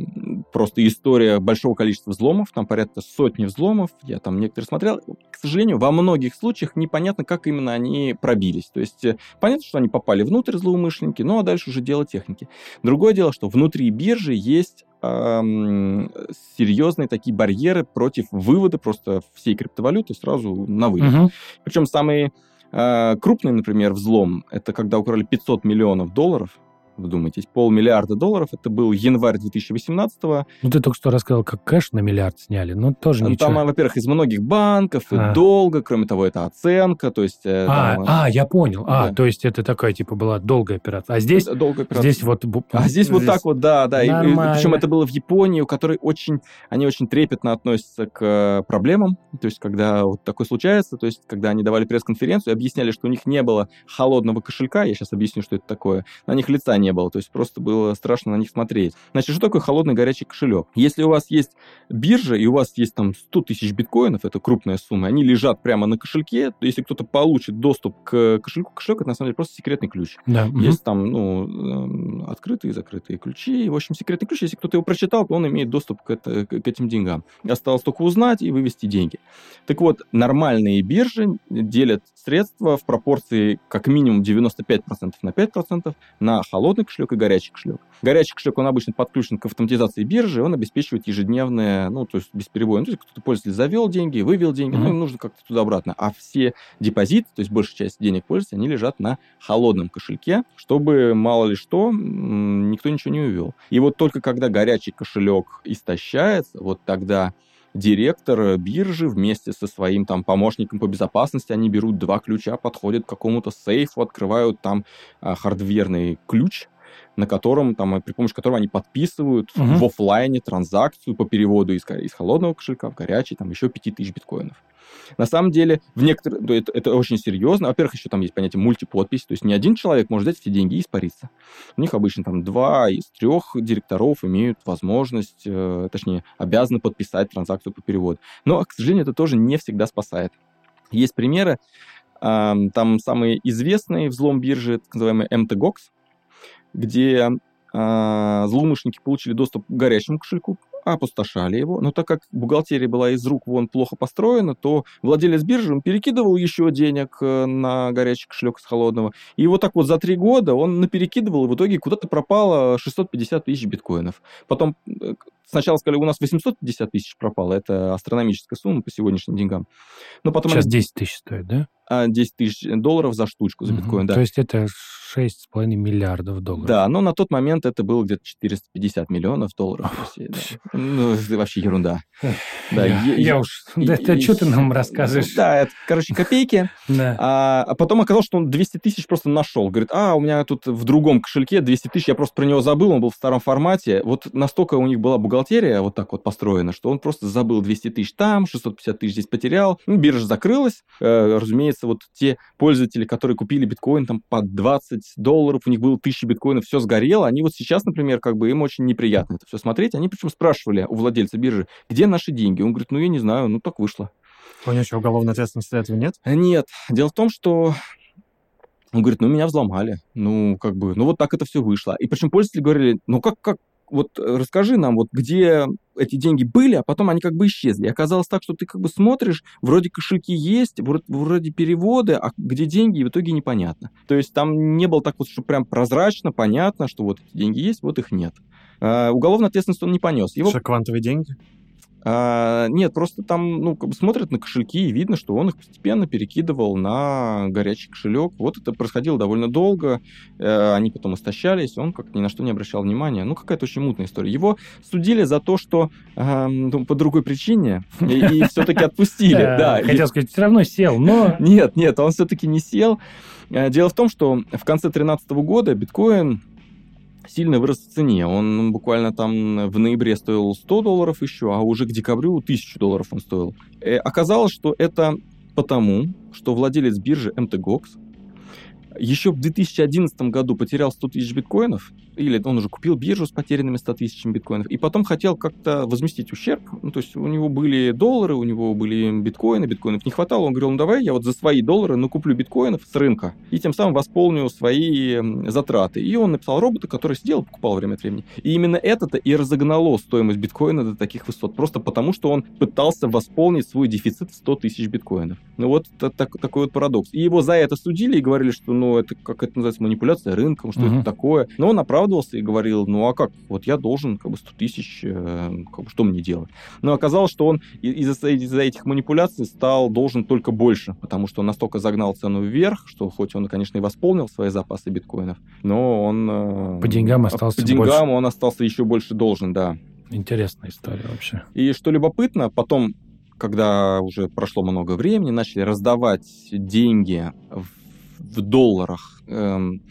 просто история большого количества взломов, там порядка сотни взломов, я там некоторые смотрел. К сожалению, во многих случаях непонятно, как именно они пробились. То есть, э, понятно, что они попали внутрь, злоумышленники, ну, а дальше уже дело техники. Другое дело, что внутри биржи есть эм, серьезные такие барьеры против вывода просто всей криптовалюты сразу на вывод. Мгм. Причем самый э, крупный, например, взлом, это когда украли 500 миллионов долларов. Вдумайтесь, полмиллиарда долларов. Это был январь 2018-го. Ну, ты только что рассказал, как кэш на миллиард сняли. Ну, тоже Там, ничего. а, во-первых, из многих банков, и А. долго. Кроме того, это оценка. То есть... э, А, там, э, а, я понял. А, да. то есть это такая, типа, была долгая операция. А здесь, долгая операция. здесь вот... А здесь вот так вот, да, да. И- причем это было в Японии, у которой очень, они очень трепетно относятся к э, проблемам. То есть, когда вот такое случается, то есть, когда они давали пресс-конференцию, и объясняли, что у них не было холодного кошелька, я сейчас объясню, что это такое, на них лица не было, то есть просто было страшно на них смотреть. Значит, что такое холодный горячий кошелек? Если у вас есть биржа, и у вас есть там 100 тысяч биткоинов, это крупная сумма, они лежат прямо на кошельке, то если кто-то получит доступ к кошельку, кошелек это на самом деле просто секретный ключ. Да. Есть там, ну, эм, открытые и закрытые ключи. В общем, секретный ключ, если кто-то его прочитал, то он имеет доступ к, это- к этим деньгам. Осталось только узнать и вывести деньги. Так вот, нормальные биржи делят средства в пропорции как минимум 95% на 5% на холодный кошелек и горячий кошелек. Горячий кошелек, он обычно подключен к автоматизации биржи, он обеспечивает ежедневное, ну, то есть. Ну, то есть кто-то пользователь завел деньги, вывел деньги, ну, Мгм. им нужно как-то туда-обратно. А все депозиты, то есть большая часть денег пользователя, они лежат на холодном кошельке, чтобы мало ли что, никто ничего не увел. И вот только когда горячий кошелек истощается, вот тогда директор биржи вместе со своим там помощником по безопасности, они берут два ключа, подходят к какому-то сейфу, открывают там а, хардверный ключ, на котором, там, э, при помощи которого они подписывают Мгм. в оффлайне транзакцию по переводу из, из холодного кошелька в горячий, там еще 5000 биткоинов. На самом деле, в некоторых, да, это, это очень серьезно. Во-первых, еще там есть понятие мультиподпись, то есть не один человек может взять все деньги и испариться. У них обычно там два из трех директоров имеют возможность, э, точнее, обязаны подписать транзакцию по переводу. Но, к сожалению, это тоже не всегда спасает. Есть примеры, ам, там самый известный взлом биржи, так называемый MTGOX, где а, злоумышленники получили доступ к горячему кошельку, опустошали его. Но так как бухгалтерия была из рук вон плохо построена, то владелец биржи он перекидывал еще денег э, на горячий кошелек с холодного. И вот так вот за три года он наперекидывал, и в итоге куда-то пропало 650 тысяч биткоинов. Потом э, сначала сказали, у нас 850 тысяч пропало. Это астрономическая сумма по сегодняшним деньгам. Но потом Сейчас они- 10 тысяч стоит, да? а, 10 тысяч долларов за штучку, за Мгм. биткоин, да. То есть это 6,5 миллиардов долларов. Да, но на тот момент это было где-то 450 миллионов долларов в России. да. Ну, это вообще ерунда. Да, я, уж... Да это что ты нам рассказываешь? Да, это, короче, копейки. Да. А, а потом оказалось, что он 200 тысяч просто нашел. Говорит, а, у меня тут в другом кошельке 200 тысяч, я просто про него забыл, он был в старом формате. Вот настолько у них была бухгалтерия вот так вот построена, что он просто забыл 200 тысяч там, 650 тысяч здесь потерял. Ну, биржа закрылась. Э, разумеется, вот те пользователи, которые купили биткоин там по 20 долларов, у них было 1000 биткоинов, все сгорело. Они вот сейчас, например, как бы им очень неприятно это все смотреть. Они причем спрашивали у владельца биржи, где наши деньги? Он говорит, ну, я не знаю, ну, так вышло. У него еще уголовной ответственности этого нет? Нет. Дело в том, что он говорит, ну, меня взломали. Ну, как бы, ну, вот так это все вышло. И причем пользователи говорили, ну, как, как, вот э, расскажи нам, вот где эти деньги были, а потом они как бы исчезли. И оказалось так, что ты как бы смотришь, вроде кошельки есть, вроде, переводы, а где деньги, и в итоге непонятно. То есть там не было так вот, что прям прозрачно, понятно, что вот эти деньги есть, вот их нет. А, уголовной ответственности он не понес. Его Что, квантовые деньги? А, нет, просто там, ну, как бы смотрят на кошельки, и видно, что он их постепенно перекидывал на горячий кошелек. Вот это происходило довольно долго, э, они потом истощались, он как ни на что не обращал внимания. Ну, какая-то очень мутная история. Его судили за то, что э, ну, по другой причине, и, все-таки отпустили. Да, хотел сказать, все равно сел, но... Нет, нет, он все-таки не сел. Э, дело в том, что в конце 2013 года биткоин сильно вырос в цене. Он буквально там в ноябре стоил 100 долларов еще, а уже к декабрю 1000 долларов он стоил. И э, оказалось, что это потому, что владелец биржи MTGOX еще в 2011 году потерял 100 тысяч биткоинов, или он уже купил биржу с потерянными 100 тысячами биткоинов, и потом хотел как-то возместить ущерб. Ну, то есть у него были доллары, у него были биткоины, биткоинов не хватало. Он говорил, ну давай я вот за свои доллары накуплю биткоинов с рынка, и тем самым восполню свои затраты. И он написал робота, который сидел и покупал время от времени. И именно это-то и разогнало стоимость биткоина до таких высот, просто потому что он пытался восполнить свой дефицит в 100 тысяч биткоинов. Ну вот так, такой вот парадокс. И его за это судили и говорили, что ну это как это называется, манипуляция рынком, что угу. это такое. Но он оправдывался и говорил, ну а как, вот я должен как бы 100 тысяч, э, как бы, что мне делать? Но оказалось, что он из-за из этих манипуляций стал должен только больше, потому что он настолько загнал цену вверх, что хоть он, конечно, и восполнил свои запасы биткоинов, но он... Э, по деньгам остался По деньгам больше. он остался еще больше должен, да. Интересная история вообще. И что любопытно, потом когда уже прошло много времени, начали раздавать деньги в в долларах эм,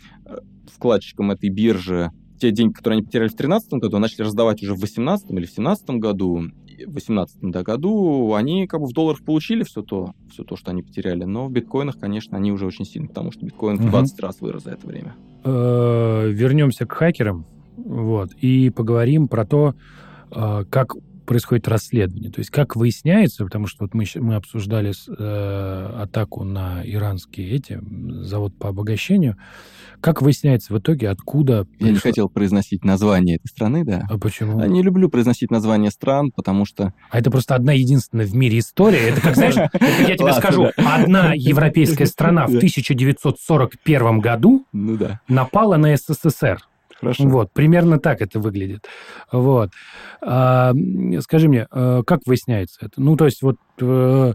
вкладчикам этой биржи те деньги, которые они потеряли в 2013 году, начали раздавать уже в 2018 или в 2017 году. В 2018 да, году они как бы в долларах получили все то, все то, что они потеряли, но в биткоинах, конечно, они уже очень сильны, потому что биткоин в 20 раз вырос за это время. Э, вернемся к хакерам вот, и поговорим про то, э, как происходит расследование. То есть как выясняется, потому что вот мы, мы обсуждали э, атаку на иранские эти, завод по обогащению, как выясняется в итоге, откуда... Я пришло... не хотел произносить название этой страны, да. А почему? Я не люблю произносить название стран, потому что... А это просто одна единственная в мире история. Это как, знаешь, я тебе скажу, одна европейская страна в 1941 году ну напала на СССР. Хорошо. Вот, примерно так это выглядит. Вот. А, скажи мне, э, как выясняется это? Ну, то есть вот э,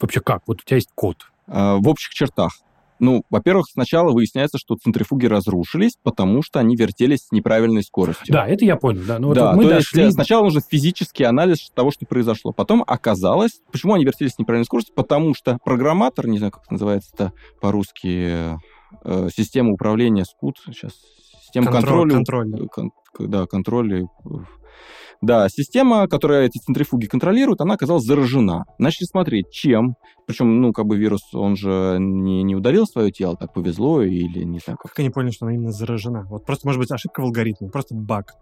вообще как? Вот у тебя есть код. А, в общих чертах. Ну, во-первых, сначала выясняется, что центрифуги разрушились, потому что они вертелись с неправильной скоростью. Да, это я понял. Да, ну, да вот мы то дошли... есть сначала нужен физический анализ того, что произошло. Потом оказалось, почему они вертелись с неправильной скоростью, потому что программатор, не знаю, как называется это по-русски, э, система управления СКУТ, сейчас система контроль, контроля. Кон, да, контроля. Да, система, которая эти центрифуги контролирует, она оказалась заражена. Начали смотреть, чем. Причем, ну, как бы вирус, он же не, не удалил свое тело, так повезло или не знаю. Как они поняли, что она именно заражена? Вот просто, может быть, ошибка в алгоритме, просто баг.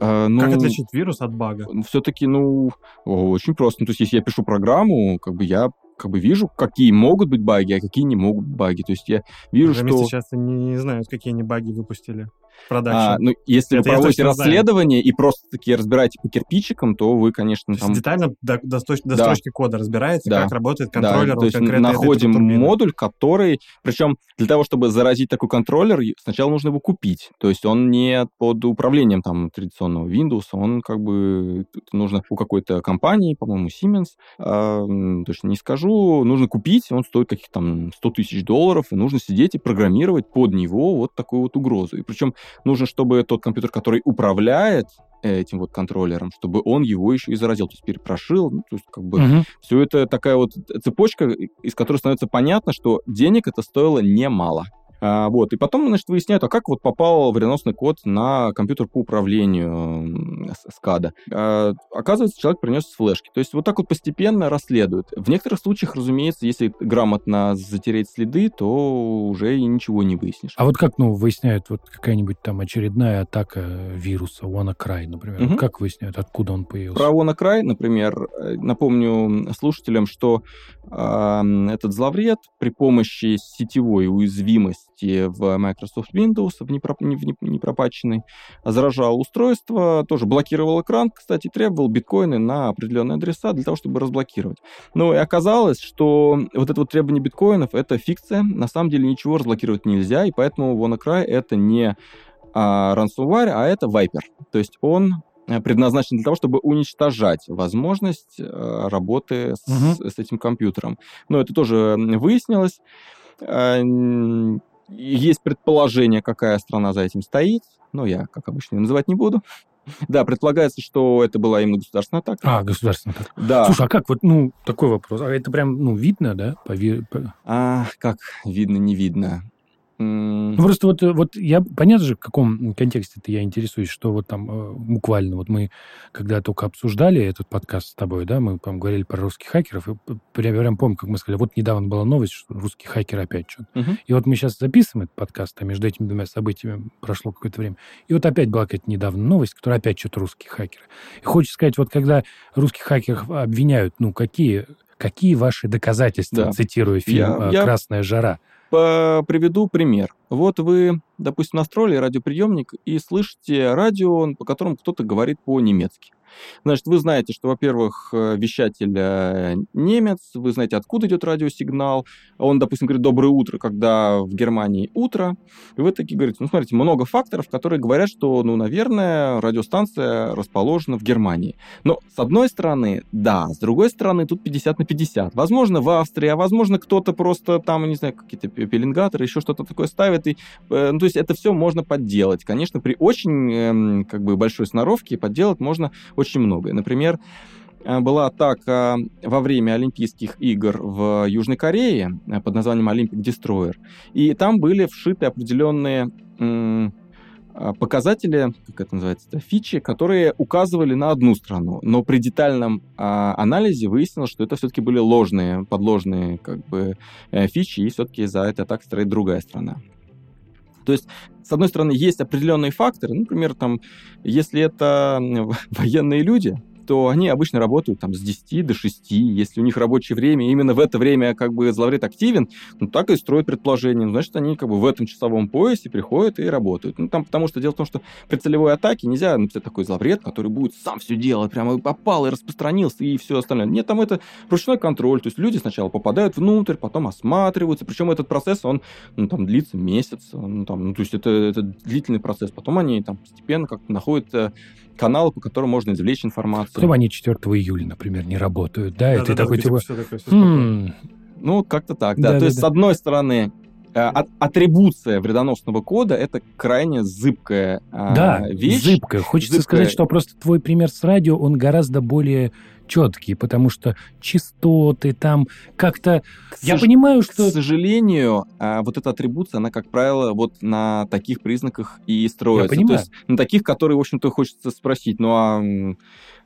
А, ну, как отличить вирус от бага? Все-таки, ну, очень просто. Ну, то есть, если я пишу программу, как бы я как бы вижу, какие могут быть баги, а какие не могут быть баги. То есть я вижу, Программисты что... сейчас не, не знают, какие они баги выпустили продакшн. А, ну, если это вы проводите расследование знаю. и просто такие разбираете по кирпичикам, то вы, конечно, то там... Детально до, до, до да. строчки кода разбираете, да. как работает контроллер. Да, то есть находим модуль, который... Причем для того, чтобы заразить такой контроллер, сначала нужно его купить. То есть он не под управлением там традиционного Windows, он как бы... Нужно у какой-то компании, по-моему, Siemens, э, точно не скажу, нужно купить, он стоит каких-то там 100 тысяч долларов, и нужно сидеть и программировать под него вот такую вот угрозу. И причем нужно, чтобы тот компьютер, который управляет этим вот контроллером, чтобы он его еще и заразил, то есть перепрошил, ну, то есть как бы угу. все это такая вот цепочка, из которой становится понятно, что денег это стоило немало. А, вот, и потом, значит, выясняют, а как вот попал вредоносный код на компьютер по управлению SCADA. А, оказывается, человек принес флешки. То есть вот так вот постепенно расследуют. В некоторых случаях, разумеется, если грамотно затереть следы, то уже и ничего не выяснишь. А вот как, ну, выясняют, вот какая-нибудь там очередная атака вируса WannaCry, например. Угу. Вот как выясняют, откуда он появился? Про WannaCry, например, э, напомню слушателям, что э, этот зловред при помощи сетевой уязвимости части в Microsoft Windows, в, непро, не, в непропаченный, заражал устройство, тоже блокировал экран, кстати, требовал биткоины на определенные адреса для того, чтобы разблокировать. Ну и оказалось, что вот это вот требование биткоинов — это фикция, на самом деле ничего разблокировать нельзя, и поэтому WannaCry — это не а, ransomware, а это Viper. То есть он предназначен для того, чтобы уничтожать возможность работы с, угу. с этим компьютером. Но это тоже выяснилось. Есть предположение, какая страна за этим стоит, но я, как обычно, называть не буду. Да, предполагается, что это была именно государственная атака. А, государственная атака. Да. Слушай, а как? Вот, ну, такой вопрос. А это прям, ну, видно, да? По... А, как видно, не видно. Ну, просто вот, вот я, понятно же, в каком контексте-то я интересуюсь, что вот там э, буквально, вот мы, когда только обсуждали этот подкаст с тобой, да, мы там говорили про русских хакеров, и прям, прям помню, как мы сказали, вот недавно была новость, что русские хакеры опять что-то. Угу. И вот мы сейчас записываем этот подкаст, а между этими двумя событиями прошло какое-то время, и вот опять была какая-то недавно новость, которая опять что-то русские хакеры. И хочется сказать, вот когда русских хакеров обвиняют, ну, какие Какие ваши доказательства, да. цитируя фильм я, «Красная жара»? Приведу пример. Вот вы, допустим, настроили радиоприемник и слышите радио, по которому кто-то говорит по-немецки. Значит, вы знаете, что, во-первых, э, вещатель э, немец, вы знаете, откуда идет радиосигнал. Он, допустим, говорит «доброе утро», когда в Германии утро. И вы такие говорите, ну, смотрите, много факторов, которые говорят, что, ну, наверное, радиостанция расположена в Германии. Но, с одной стороны, да, с другой стороны, тут 50 на 50. Возможно, в Австрии, а возможно, кто-то просто там, не знаю, какие-то пеленгаторы, еще что-то такое ставит. И, э, ну, то есть это все можно подделать. Конечно, при очень, эм, как бы, большой сноровке подделать можно очень многое. Например, э, была атака во время Олимпийских игр в Южной Корее э, под названием Olympic Destroyer. И там были вшиты определенные э, показатели, как это называется, фичи, которые указывали на одну страну, но при детальном а, анализе выяснилось, что это все-таки были ложные, подложные как бы фичи, и все-таки за этой атакой стоит другая страна. То есть, с одной стороны, есть определенные факторы, например, там, если это военные люди, то они обычно работают там с 10 до 6. Если у них рабочее время, именно в это время как бы зловред активен, ну так и строят предположение. Ну, значит, они как бы в этом часовом поясе приходят и работают. Ну, там, потому что дело в том, что при целевой атаке нельзя написать такой зловред, который будет сам все делать, прямо попал и распространился и все остальное. Нет, там это ручной контроль. То есть люди сначала попадают внутрь, потом осматриваются. Причем этот процесс, он ну, там длится месяц. Ну, там, ну, то есть это, это длительный процесс. Потом они там постепенно как-то находят э, каналы, по которым можно извлечь информацию. Потом они 4 июля, например, не работают, да? да и да, ты да, такой, типа... хм... Ну, как-то так, да. да То да, есть, да. с одной стороны, э, атрибуция вредоносного кода это крайне зыбкая а, да, вещь. Зыбкая. Хочется зыбкая. сказать, что просто твой пример с радио, он гораздо более четкие, потому что частоты там как-то... Я понимаю, что... К сожалению, а, вот эта атрибуция, она, как правило, вот на таких признаках и строится. Я понимаю. То есть на таких, которые, в общем-то, хочется спросить, ну а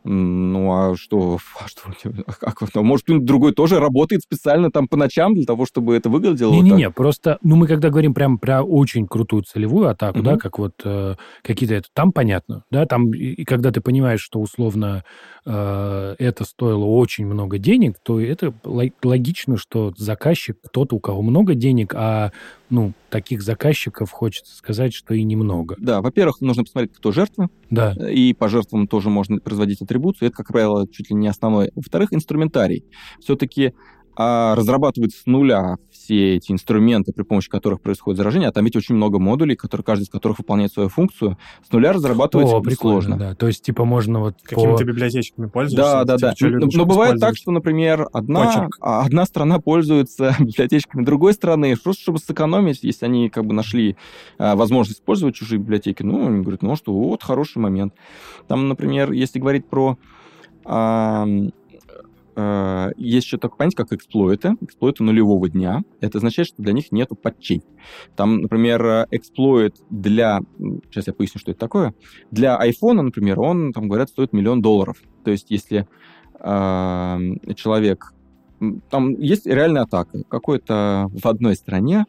ну а что, а что а как, ну, может, кто-нибудь другой тоже работает специально там по ночам для того, чтобы это выглядело? Не-не-не, вот просто, ну мы когда говорим прям про очень крутую целевую атаку, угу. да, как вот э, какие-то это, там понятно, да, там и, и когда ты понимаешь, что условно э, это стоило очень много денег, то это логично, что заказчик кто-то, у кого много денег, а ну, таких заказчиков хочется сказать, что и немного. Да, во-первых, нужно посмотреть, кто жертва. Да. И по жертвам тоже можно производить атрибуцию. Это, как правило, чуть ли не основной. Во-вторых, инструментарий. Все-таки а разрабатывать с нуля все эти инструменты, при помощи которых происходит заражение, а там ведь очень много модулей, которые, каждый из которых выполняет свою функцию, с нуля разрабатывать О, сложно. Да. То есть, типа, можно вот Какими-то по... библиотечками пользуешься? Да, да, типа, да. Но, но бывает так, что, например, одна, а, одна страна пользуется библиотечками другой страны, просто чтобы сэкономить, если они как бы нашли а, возможность использовать чужие библиотеки, ну, они говорят, ну, что вот, хороший момент. Там, например, если говорить про а, Э, есть еще такое понятие, как эксплойты, эксплойты нулевого дня. Это означает, что для них нету патчей. Там, например, эксплойт для... Сейчас я поясню, что это такое. Для айфона, например, он, там, говорят, стоит миллион долларов. То есть, если э, человек... Там есть реальная атака. Какой-то в одной стране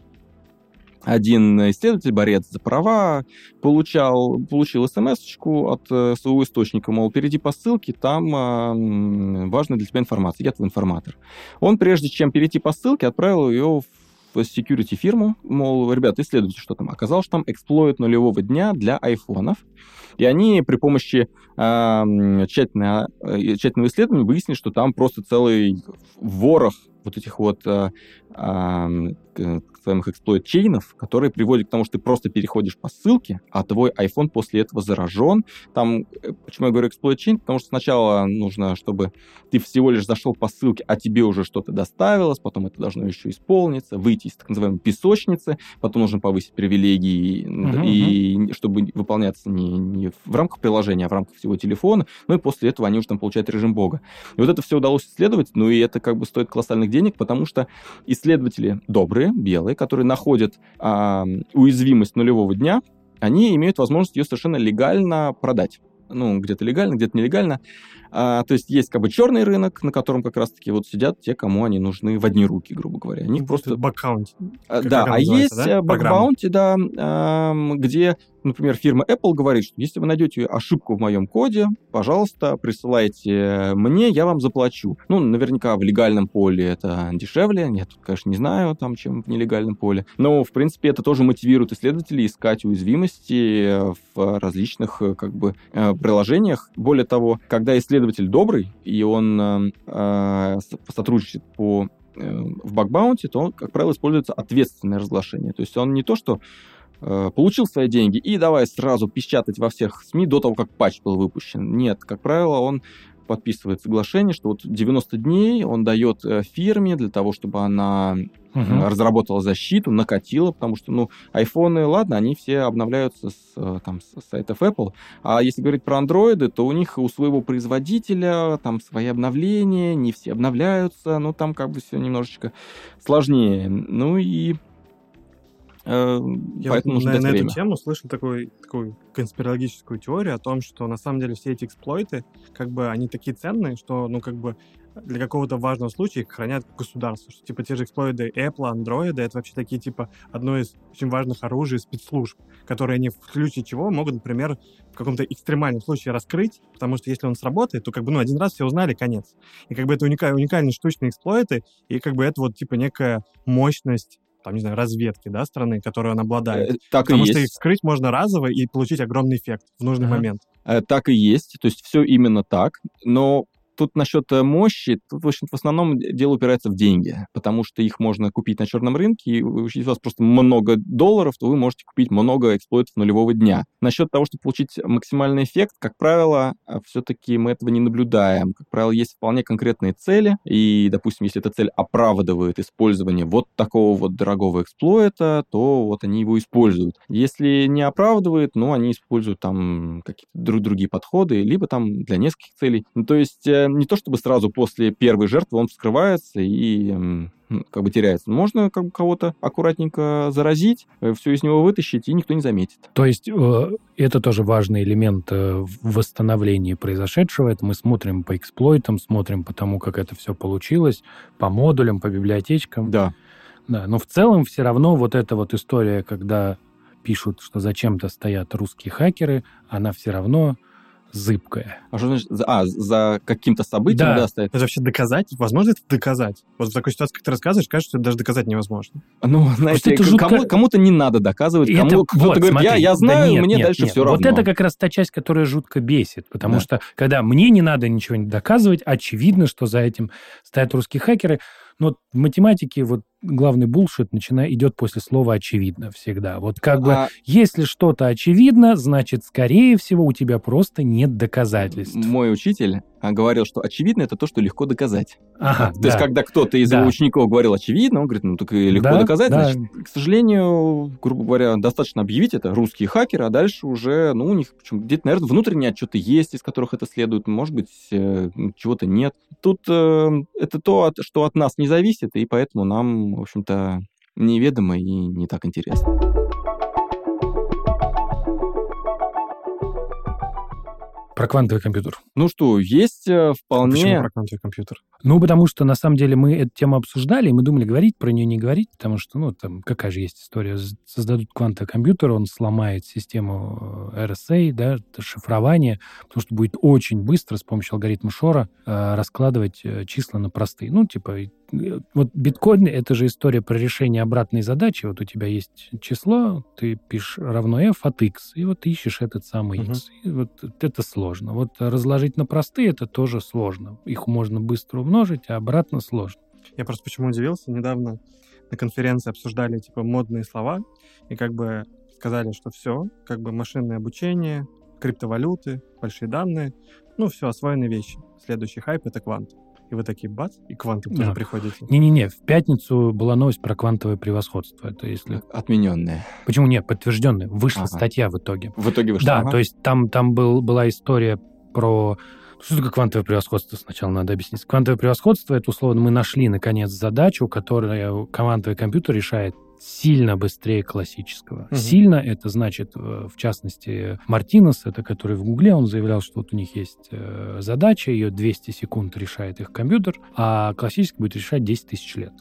один исследователь, борец за права, получал, получил смс от э, своего источника, мол, перейди по ссылке, там э, важная для тебя информация, я твой информатор. Он, прежде чем перейти по ссылке, отправил ее в security фирму, мол, ребята, исследуйте, что там. Оказалось, что там эксплойт нулевого дня для айфонов. И они при помощи э, тщательного, тщательного исследования выяснили, что там просто целый ворох вот этих вот а, а, своих exploit chain ов, которые приводят к тому, что ты просто переходишь по ссылке, а твой iPhone после этого заражен. Там, э, почему я говорю exploit chain? Потому что сначала нужно, чтобы ты всего лишь зашел по ссылке, а тебе уже что-то доставилось, потом это должно еще исполниться, выйти из так называемой песочницы, потом нужно повысить привилегии, uh-huh, и uh-huh. чтобы выполняться не, не в рамках приложения, а в рамках всего телефона. Ну и после этого они уже там получают режим бога. И вот это все удалось исследовать, ну и это как бы стоит колоссальных денег, потому что исследователи добрые, белые, которые находят а, уязвимость нулевого дня, они имеют возможность ее совершенно легально продать. Ну, где-то легально, где-то нелегально. А, то есть есть как бы черный рынок, на котором как раз-таки вот сидят те, кому они нужны в одни руки, грубо говоря. Они просто... Bug bounty. А, да, а есть да? bug bounty, да, где Например, фирма Apple говорит, что если вы найдете ошибку в моем коде, пожалуйста, присылайте мне, я вам заплачу. Ну, наверняка в легальном поле это дешевле. Я тут, конечно, не знаю, там, чем в нелегальном поле. Но, в принципе, это тоже мотивирует исследователей искать уязвимости в различных, как бы, э, приложениях. Более того, когда исследователь добрый, и он э, э сотрудничает по э, в бакбаунте, то, как правило, используется ответственное разглашение. То есть он не то, что Э, получил свои деньги и давай сразу печатать во всех СМИ до того, как патч был выпущен. Нет, как правило, он подписывает соглашение, что вот 90 дней он дает э, фирме для того, чтобы она uh-huh. разработала защиту, накатила, потому что, ну, айфоны, ладно, они все обновляются с, там, с сайтов Apple, а если говорить про андроиды, то у них у своего производителя там свои обновления, не все обновляются, ну, там как бы все немножечко сложнее. Ну и Э, Я Поэтому вот на, на эту тему слышал такую, такую конспирологическую теорию о том, что на самом деле все эти эксплойты, как бы они такие ценные, что, ну, как бы для какого-то важного случая их хранят государство. Что, типа, те же эксплойты Apple, Android, это вообще такие, типа, одно из очень важных оружий спецслужб, которые они в случае чего могут, например, в каком-то экстремальном случае раскрыть, потому что если он сработает, то, как бы, ну, один раз все узнали, конец. И, как бы, это уникальные, уникальные штучные эксплойты, и, как бы, это вот, типа, некая мощность там, не знаю, разведки, да, страны, которой он обладает. Э, так Потому и что есть. их скрыть можно разово и получить огромный эффект в нужный ага. момент. Э, так и есть, то есть все именно так, но тут насчет э, мощи, тут, в общем в основном дело упирается в деньги, потому что их можно купить на черном рынке, и если у вас просто много долларов, то вы можете купить много эксплойтов нулевого дня. Насчет того, чтобы получить максимальный эффект, как правило, э, все-таки мы этого не наблюдаем. Как правило, есть вполне конкретные цели, и, допустим, если эта цель оправдывает использование вот такого вот дорогого эксплойта, то вот они его используют. Если не оправдывает, ну, они используют там какие-то друг другие подходы, либо там для нескольких целей. Ну, то есть э, не то чтобы сразу после первой жертвы он вскрывается и как бы теряется. Можно как бы кого-то аккуратненько заразить, э, все из него вытащить, и никто не заметит. То есть э, это тоже важный элемент э, в восстановлении произошедшего. Это мы смотрим по эксплойтам, смотрим по тому, как это все получилось, по модулям, по библиотечкам. Да. Да, но в целом все равно вот эта вот история, когда пишут, что зачем-то стоят русские хакеры, она все равно зыбкое. А что значит? А, за каким-то событием, да, да стоит? Это вообще доказать? Возможно это доказать? Вот в такой ситуации, как ты рассказываешь, кажется, что это даже доказать невозможно. Ну, знаете, это жутко... кому, кому-то не надо доказывать, это... кому кто-то вот, говорит, смотри, я, я знаю, да нет, мне нет, дальше нет. все равно. Вот это как раз та часть, которая жутко бесит, потому да. что, когда мне не надо ничего не доказывать, очевидно, что за этим стоят русские хакеры, но в математике вот главный булшит начинает, идет после слова «очевидно» всегда. Вот как а... бы, если что-то очевидно, значит, скорее всего, у тебя просто нет доказательств. Мой учитель а, говорил, что очевидно это то, что легко доказать. Ага, то да. есть, когда кто-то из да. его учеников говорил очевидно, он говорит, ну так и легко да, доказать. Да. Значит, к сожалению, грубо говоря, достаточно объявить это русские хакеры, а дальше уже, ну, у них где-то, наверное, внутренние отчеты есть, из которых это следует, может быть, э, чего-то нет. Тут э, это то, что от нас не зависит, и поэтому нам, в общем-то, неведомо и не так интересно. Про квантовый компьютер. Ну что, есть э, вполне... Почему про квантовый компьютер? Ну, потому что, на самом деле, мы эту тему обсуждали, и мы думали, говорить про нее, не говорить, потому что, ну, там, какая же есть история. Создадут квантовый компьютер, он сломает систему э, RSA, да, шифрование, потому что будет очень быстро с помощью алгоритма Шора э, раскладывать э, числа на простые. Ну, типа, вот биткоин — это же история про решение обратной задачи. Вот у тебя есть число, ты пишешь равно f от x, и вот ищешь этот самый x. Uh-huh. И вот это сложно. Вот разложить на простые — это тоже сложно. Их можно быстро умножить, а обратно сложно. Я просто почему удивился, недавно на конференции обсуждали, типа, модные слова, и как бы сказали, что все, как бы машинное обучение, криптовалюты, большие данные, ну, все, освоенные вещи. Следующий хайп — это квант. И вы такие, бац, и квантом тоже Да. приходите. Не-не-не, в пятницу была новость про квантовое превосходство. Это если... Отмененные. Почему нет? Подтвержденная. Вышла Ага. статья в итоге. В итоге вышло. Да, ага. то есть там, там был, была история про... Что такое квантовое превосходство? Сначала надо объяснить. Квантовое превосходство — это, условно, мы нашли, наконец, задачу, которую квантовый компьютер решает сильно быстрее классического. Мгм. Сильно это значит, э, в частности, Мартинес, это который в Гугле, он заявлял, что вот у них есть э, задача, ее 200 секунд решает их компьютер, а классический будет решать 10 тысяч лет.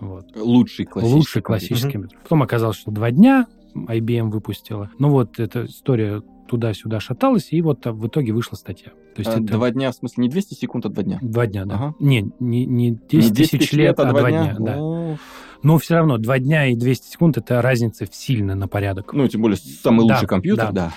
Вот. Лучший классический. Лучший классический компьютер. Потом оказалось, что два дня IBM выпустила. Ну вот эта история туда-сюда шаталась, и вот а, в итоге вышла статья. То есть А, это Два дня, в смысле, не 200 секунд, а два дня. два дня, да. Ага. Не, не, не 10, Не 10 тысяч лет, а два дня. да. О, Но все равно два дня и 200 секунд это разница сильно на порядок. Ну, тем более, самый Да, лучший компьютер, да. да.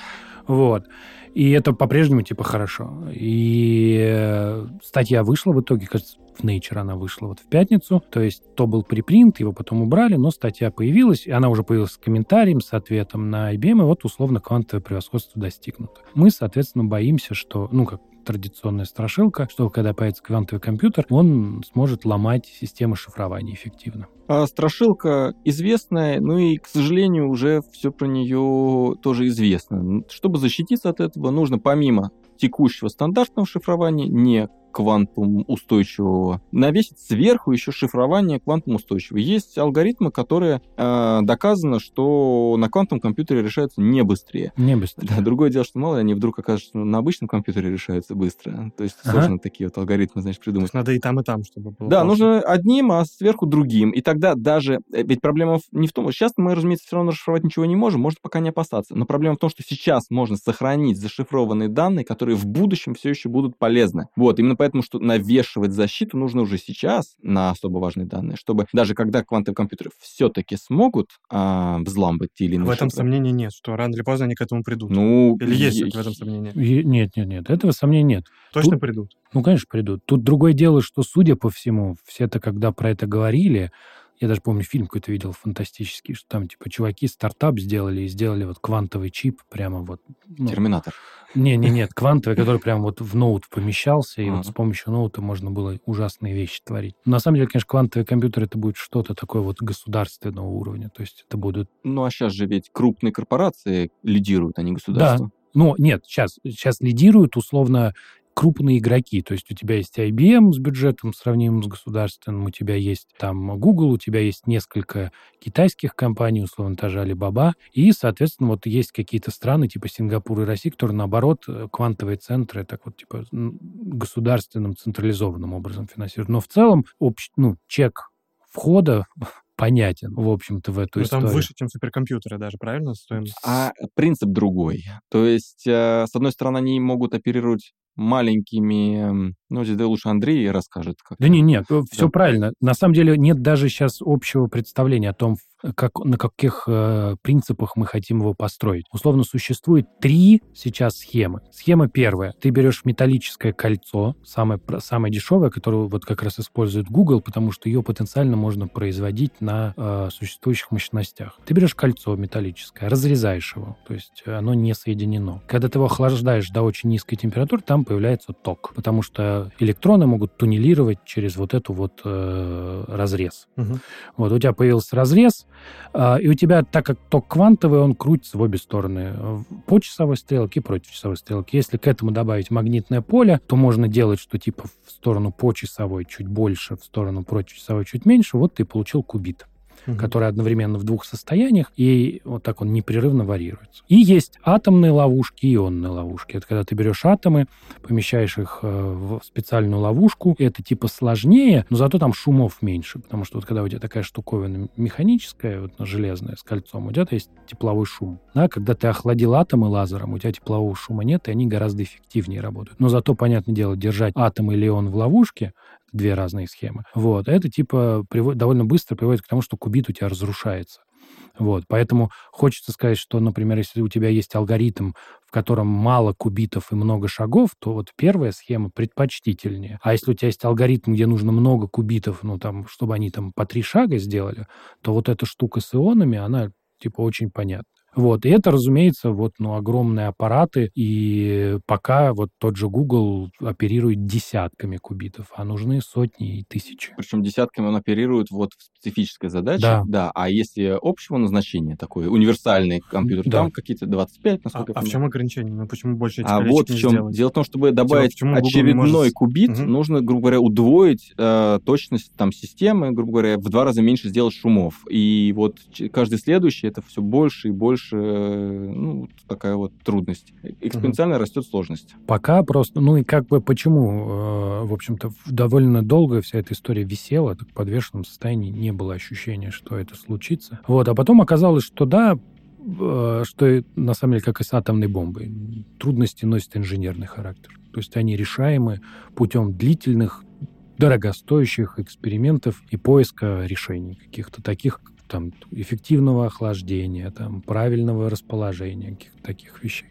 Вот. И это по-прежнему типа хорошо. И э, статья вышла в итоге, кажется, в Nature она вышла вот в пятницу. То есть то был припринт, его потом убрали, но статья появилась, и она уже появилась с комментарием, с ответом на IBM, и вот условно квантовое превосходство достигнуто. Мы, соответственно, боимся, что, ну, как традиционная страшилка, что когда появится квантовый компьютер, он сможет ломать системы шифрования эффективно. А страшилка известная, ну и, к сожалению, уже все про нее тоже известно. Чтобы защититься от этого, нужно помимо текущего стандартного шифрования, не квантум устойчивого, навесить сверху еще шифрование квантум устойчивого. Есть алгоритмы, которые э, доказано, что на квантовом компьютере решаются не быстрее. Не быстрее. Да, другое дело, что мало ли они вдруг окажутся на обычном компьютере решаются быстро. То есть Ага. сложно такие вот алгоритмы, значит, То придумать. есть надо и там, и там, чтобы было. Да, классно. нужно одним, а сверху другим. И тогда даже... э, Ведь проблема не в том... Сейчас мы, разумеется, все равно расшифровать ничего не можем, можно пока не опасаться. Но проблема в том, что сейчас можно сохранить зашифрованные данные, которые в будущем все еще будут полезны. Вот, именно поэтому, что навешивать защиту нужно уже сейчас на особо важные данные, чтобы даже когда квантовые компьютеры все-таки смогут а, взламывать те или иные В этом сомнений нет, что рано или поздно они к этому придут. Ну, Или есть е- в этом сомнения? И- Нет, нет, нет, этого сомнений нет. Точно Тут- придут. Ну, конечно, придут. Тут другое дело, что, судя по всему, все-то, когда про это говорили, я даже помню, фильм какой-то видел фантастический, что там, типа, чуваки стартап сделали и сделали вот квантовый чип прямо вот... ну, Терминатор. Не-не, нет, квантовый, который прям вот в ноут помещался, и вот с помощью ноута можно было ужасные вещи творить. На самом деле, конечно, квантовый компьютер это будет что-то такое вот государственного уровня, то есть это будут... Ну, а сейчас же ведь крупные корпорации лидируют, а не государство. Ну, нет, сейчас, сейчас лидируют условно крупные игроки. То есть у тебя есть IBM с бюджетом, сравнимым с государственным, у тебя есть там Google, у тебя есть несколько китайских компаний, условно, та же Alibaba, и, соответственно, вот есть какие-то страны типа Сингапур и Россия, которые, наоборот, э, квантовые центры так вот типа государственным централизованным образом финансируют. Но в целом общ, ну, чек входа понятен, в общем-то, в эту Ну, там историю. выше, чем суперкомпьютеры даже, правильно? Стоимость. А принцип другой. То есть, э, с одной стороны, они могут оперировать маленькими... м, Ну, здесь да, лучше Андрей расскажет. Как Да не, нет, все Да. правильно. На самом деле нет даже сейчас общего представления о том, как, на каких э, принципах мы хотим его построить. Условно, существует три сейчас схемы. Схема первая. Ты берешь металлическое кольцо, самое, самое дешевое, которое вот как раз использует Google, потому что ее потенциально можно производить на э, существующих мощностях. Ты берешь кольцо металлическое, разрезаешь его, то есть оно не соединено. Когда ты его охлаждаешь до очень низкой температуры, там появляется ток, потому что электроны могут туннелировать через вот эту вот э, разрез. Мгм. Вот у тебя появился разрез, и у тебя, так как ток квантовый, он крутится в обе стороны. По часовой стрелке против часовой стрелки. Если к этому добавить магнитное поле, то можно делать, что типа в сторону по часовой чуть больше, в сторону против часовой чуть меньше. Вот ты получил кубит Мгм. который одновременно в двух состояниях, и вот так он непрерывно варьируется. И есть атомные ловушки ионные ловушки. Это когда ты берешь атомы, помещаешь их э, в специальную ловушку, это типа сложнее, но зато там шумов меньше, потому что вот когда у тебя такая штуковина механическая, вот, железная, с кольцом, у тебя есть тепловой шум. Да, когда ты охладил атомы лазером, у тебя теплового шума нет, и они гораздо эффективнее работают. Но зато, понятное дело, держать атом или ион в ловушке, две разные схемы. Вот. Это типа приводит, довольно быстро приводит к тому, что кубит у тебя разрушается. Вот, поэтому хочется сказать, что, например, если у тебя есть алгоритм, в котором мало кубитов и много шагов, то вот первая схема предпочтительнее. А если у тебя есть алгоритм, где нужно много кубитов, ну, там, чтобы они там по три шага сделали, то вот эта штука с ионами, она, типа, очень понятна. Вот. И это, разумеется, вот, ну, огромные аппараты, и пока вот тот же Google оперирует десятками кубитов, а нужны сотни и тысячи. Причем десятками он оперирует вот в специфической задаче. Да. да. А если общего назначения, такой универсальный компьютер, Да. там какие-то 25, А, насколько я а в чем ограничение? Ну почему больше этих А вот в чем. сделать? Дело в том, чтобы добавить почему Google не очередной может- кубит, Мгм. нужно, грубо говоря, удвоить э, точность там системы, грубо говоря, в два раза меньше сделать шумов. И вот каждый следующий это все больше и больше, э, ну, такая вот трудность. Экспоненциально растет сложность. Пока просто, ну и как бы почему, э, в общем-то, довольно долго вся эта история висела, так в подвешенном состоянии не было ощущения, что это случится. Вот, а потом оказалось, что да, э, что на самом деле, как и с атомной бомбой, трудности носят инженерный характер. То есть они решаемы путем длительных, дорогостоящих экспериментов и поиска решений каких-то таких, там, эффективного охлаждения, там, правильного расположения, каких-то таких вещей.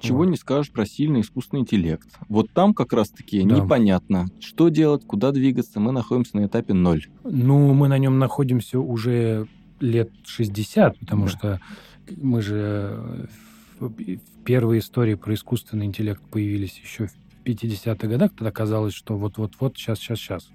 Чего Вот. не скажешь про сильный искусственный интеллект. Вот там как раз-таки Да. непонятно, что делать, куда двигаться. Мы находимся на этапе ноль. Ну, мы на нем находимся уже лет 60, потому Да. что мы же первые истории про искусственный интеллект появились еще в 50-х годах, тогда казалось, что вот-вот-вот, сейчас, сейчас, сейчас.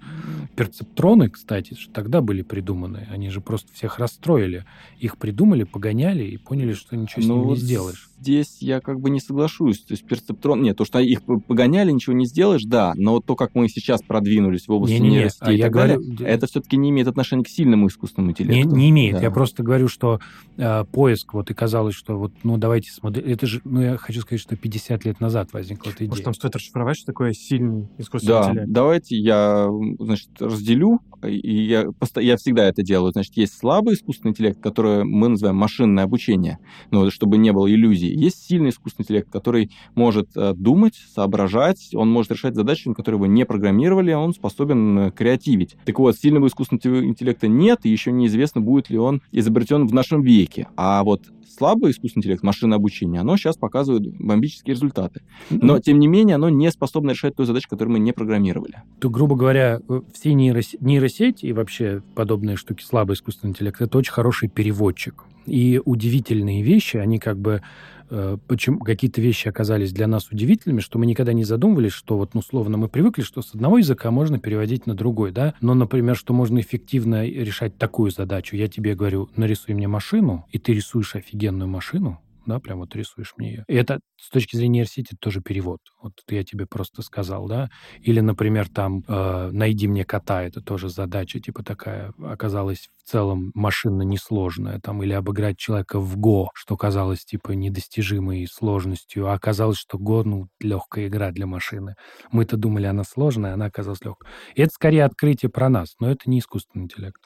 Перцептроны, кстати, же тогда были придуманы. Они же просто всех расстроили. Их придумали, погоняли и поняли, что ничего с Ну ним не сделаешь. Здесь я как бы не соглашусь. То есть перцептрон... Нет, то, что их погоняли, ничего не сделаешь, да. Но то, как мы сейчас продвинулись в области Не-не-не, нейросетей а и я так далее, говорю- это все-таки не имеет отношения к сильному искусственному Не, интеллекту. не имеет. Да. Я просто говорю, что э, поиск, вот и казалось, что вот, ну, давайте смотреть. Это же, ну, я хочу сказать, что 50 лет назад возникла эта идея. Может, там стоит расшифровать, что такое сильный искусственный Да, интеллект? давайте я, значит, разделю, и я, я всегда это делаю. Значит, есть слабый искусственный интеллект, который мы называем машинное обучение, ну, чтобы не было иллюзий. Есть сильный искусственный интеллект, который может э, думать, соображать, он может решать задачи, которые вы не программировали, он способен э, креативить. Так вот, сильного искусственного интеллекта нет, и еще неизвестно, будет ли он изобретен в нашем веке. А вот слабый искусственный интеллект, машинное обучение, оно сейчас показывает бомбические результаты. Но, тем не менее, оно не способно решать ту задачу, которую мы не программировали. то, грубо говоря, э, все нейрос- нейросети и вообще подобные штуки, слабый искусственный интеллект, это очень хороший переводчик. И удивительные вещи, они как бы э, почему какие-то вещи оказались для нас удивительными, что мы никогда не задумывались, что вот, ну, условно, мы привыкли, что с одного языка можно переводить на другой, да, но, например, что можно эффективно решать такую задачу. Я тебе говорю, нарисуй мне машину, и ты рисуешь офигенную машину, да, прям вот рисуешь мне ее. И это с точки зрения нейросети тоже перевод. Вот я тебе просто сказал, да. Или, например, там э, найди мне кота, это тоже задача типа такая оказалась в целом машинно несложная, там или обыграть человека в Го, что казалось типа недостижимой сложностью, а оказалось, что Го ну легкая игра для машины. Мы-то думали, она сложная, она оказалась легкой. И это скорее открытие про нас, но это не искусственный интеллект.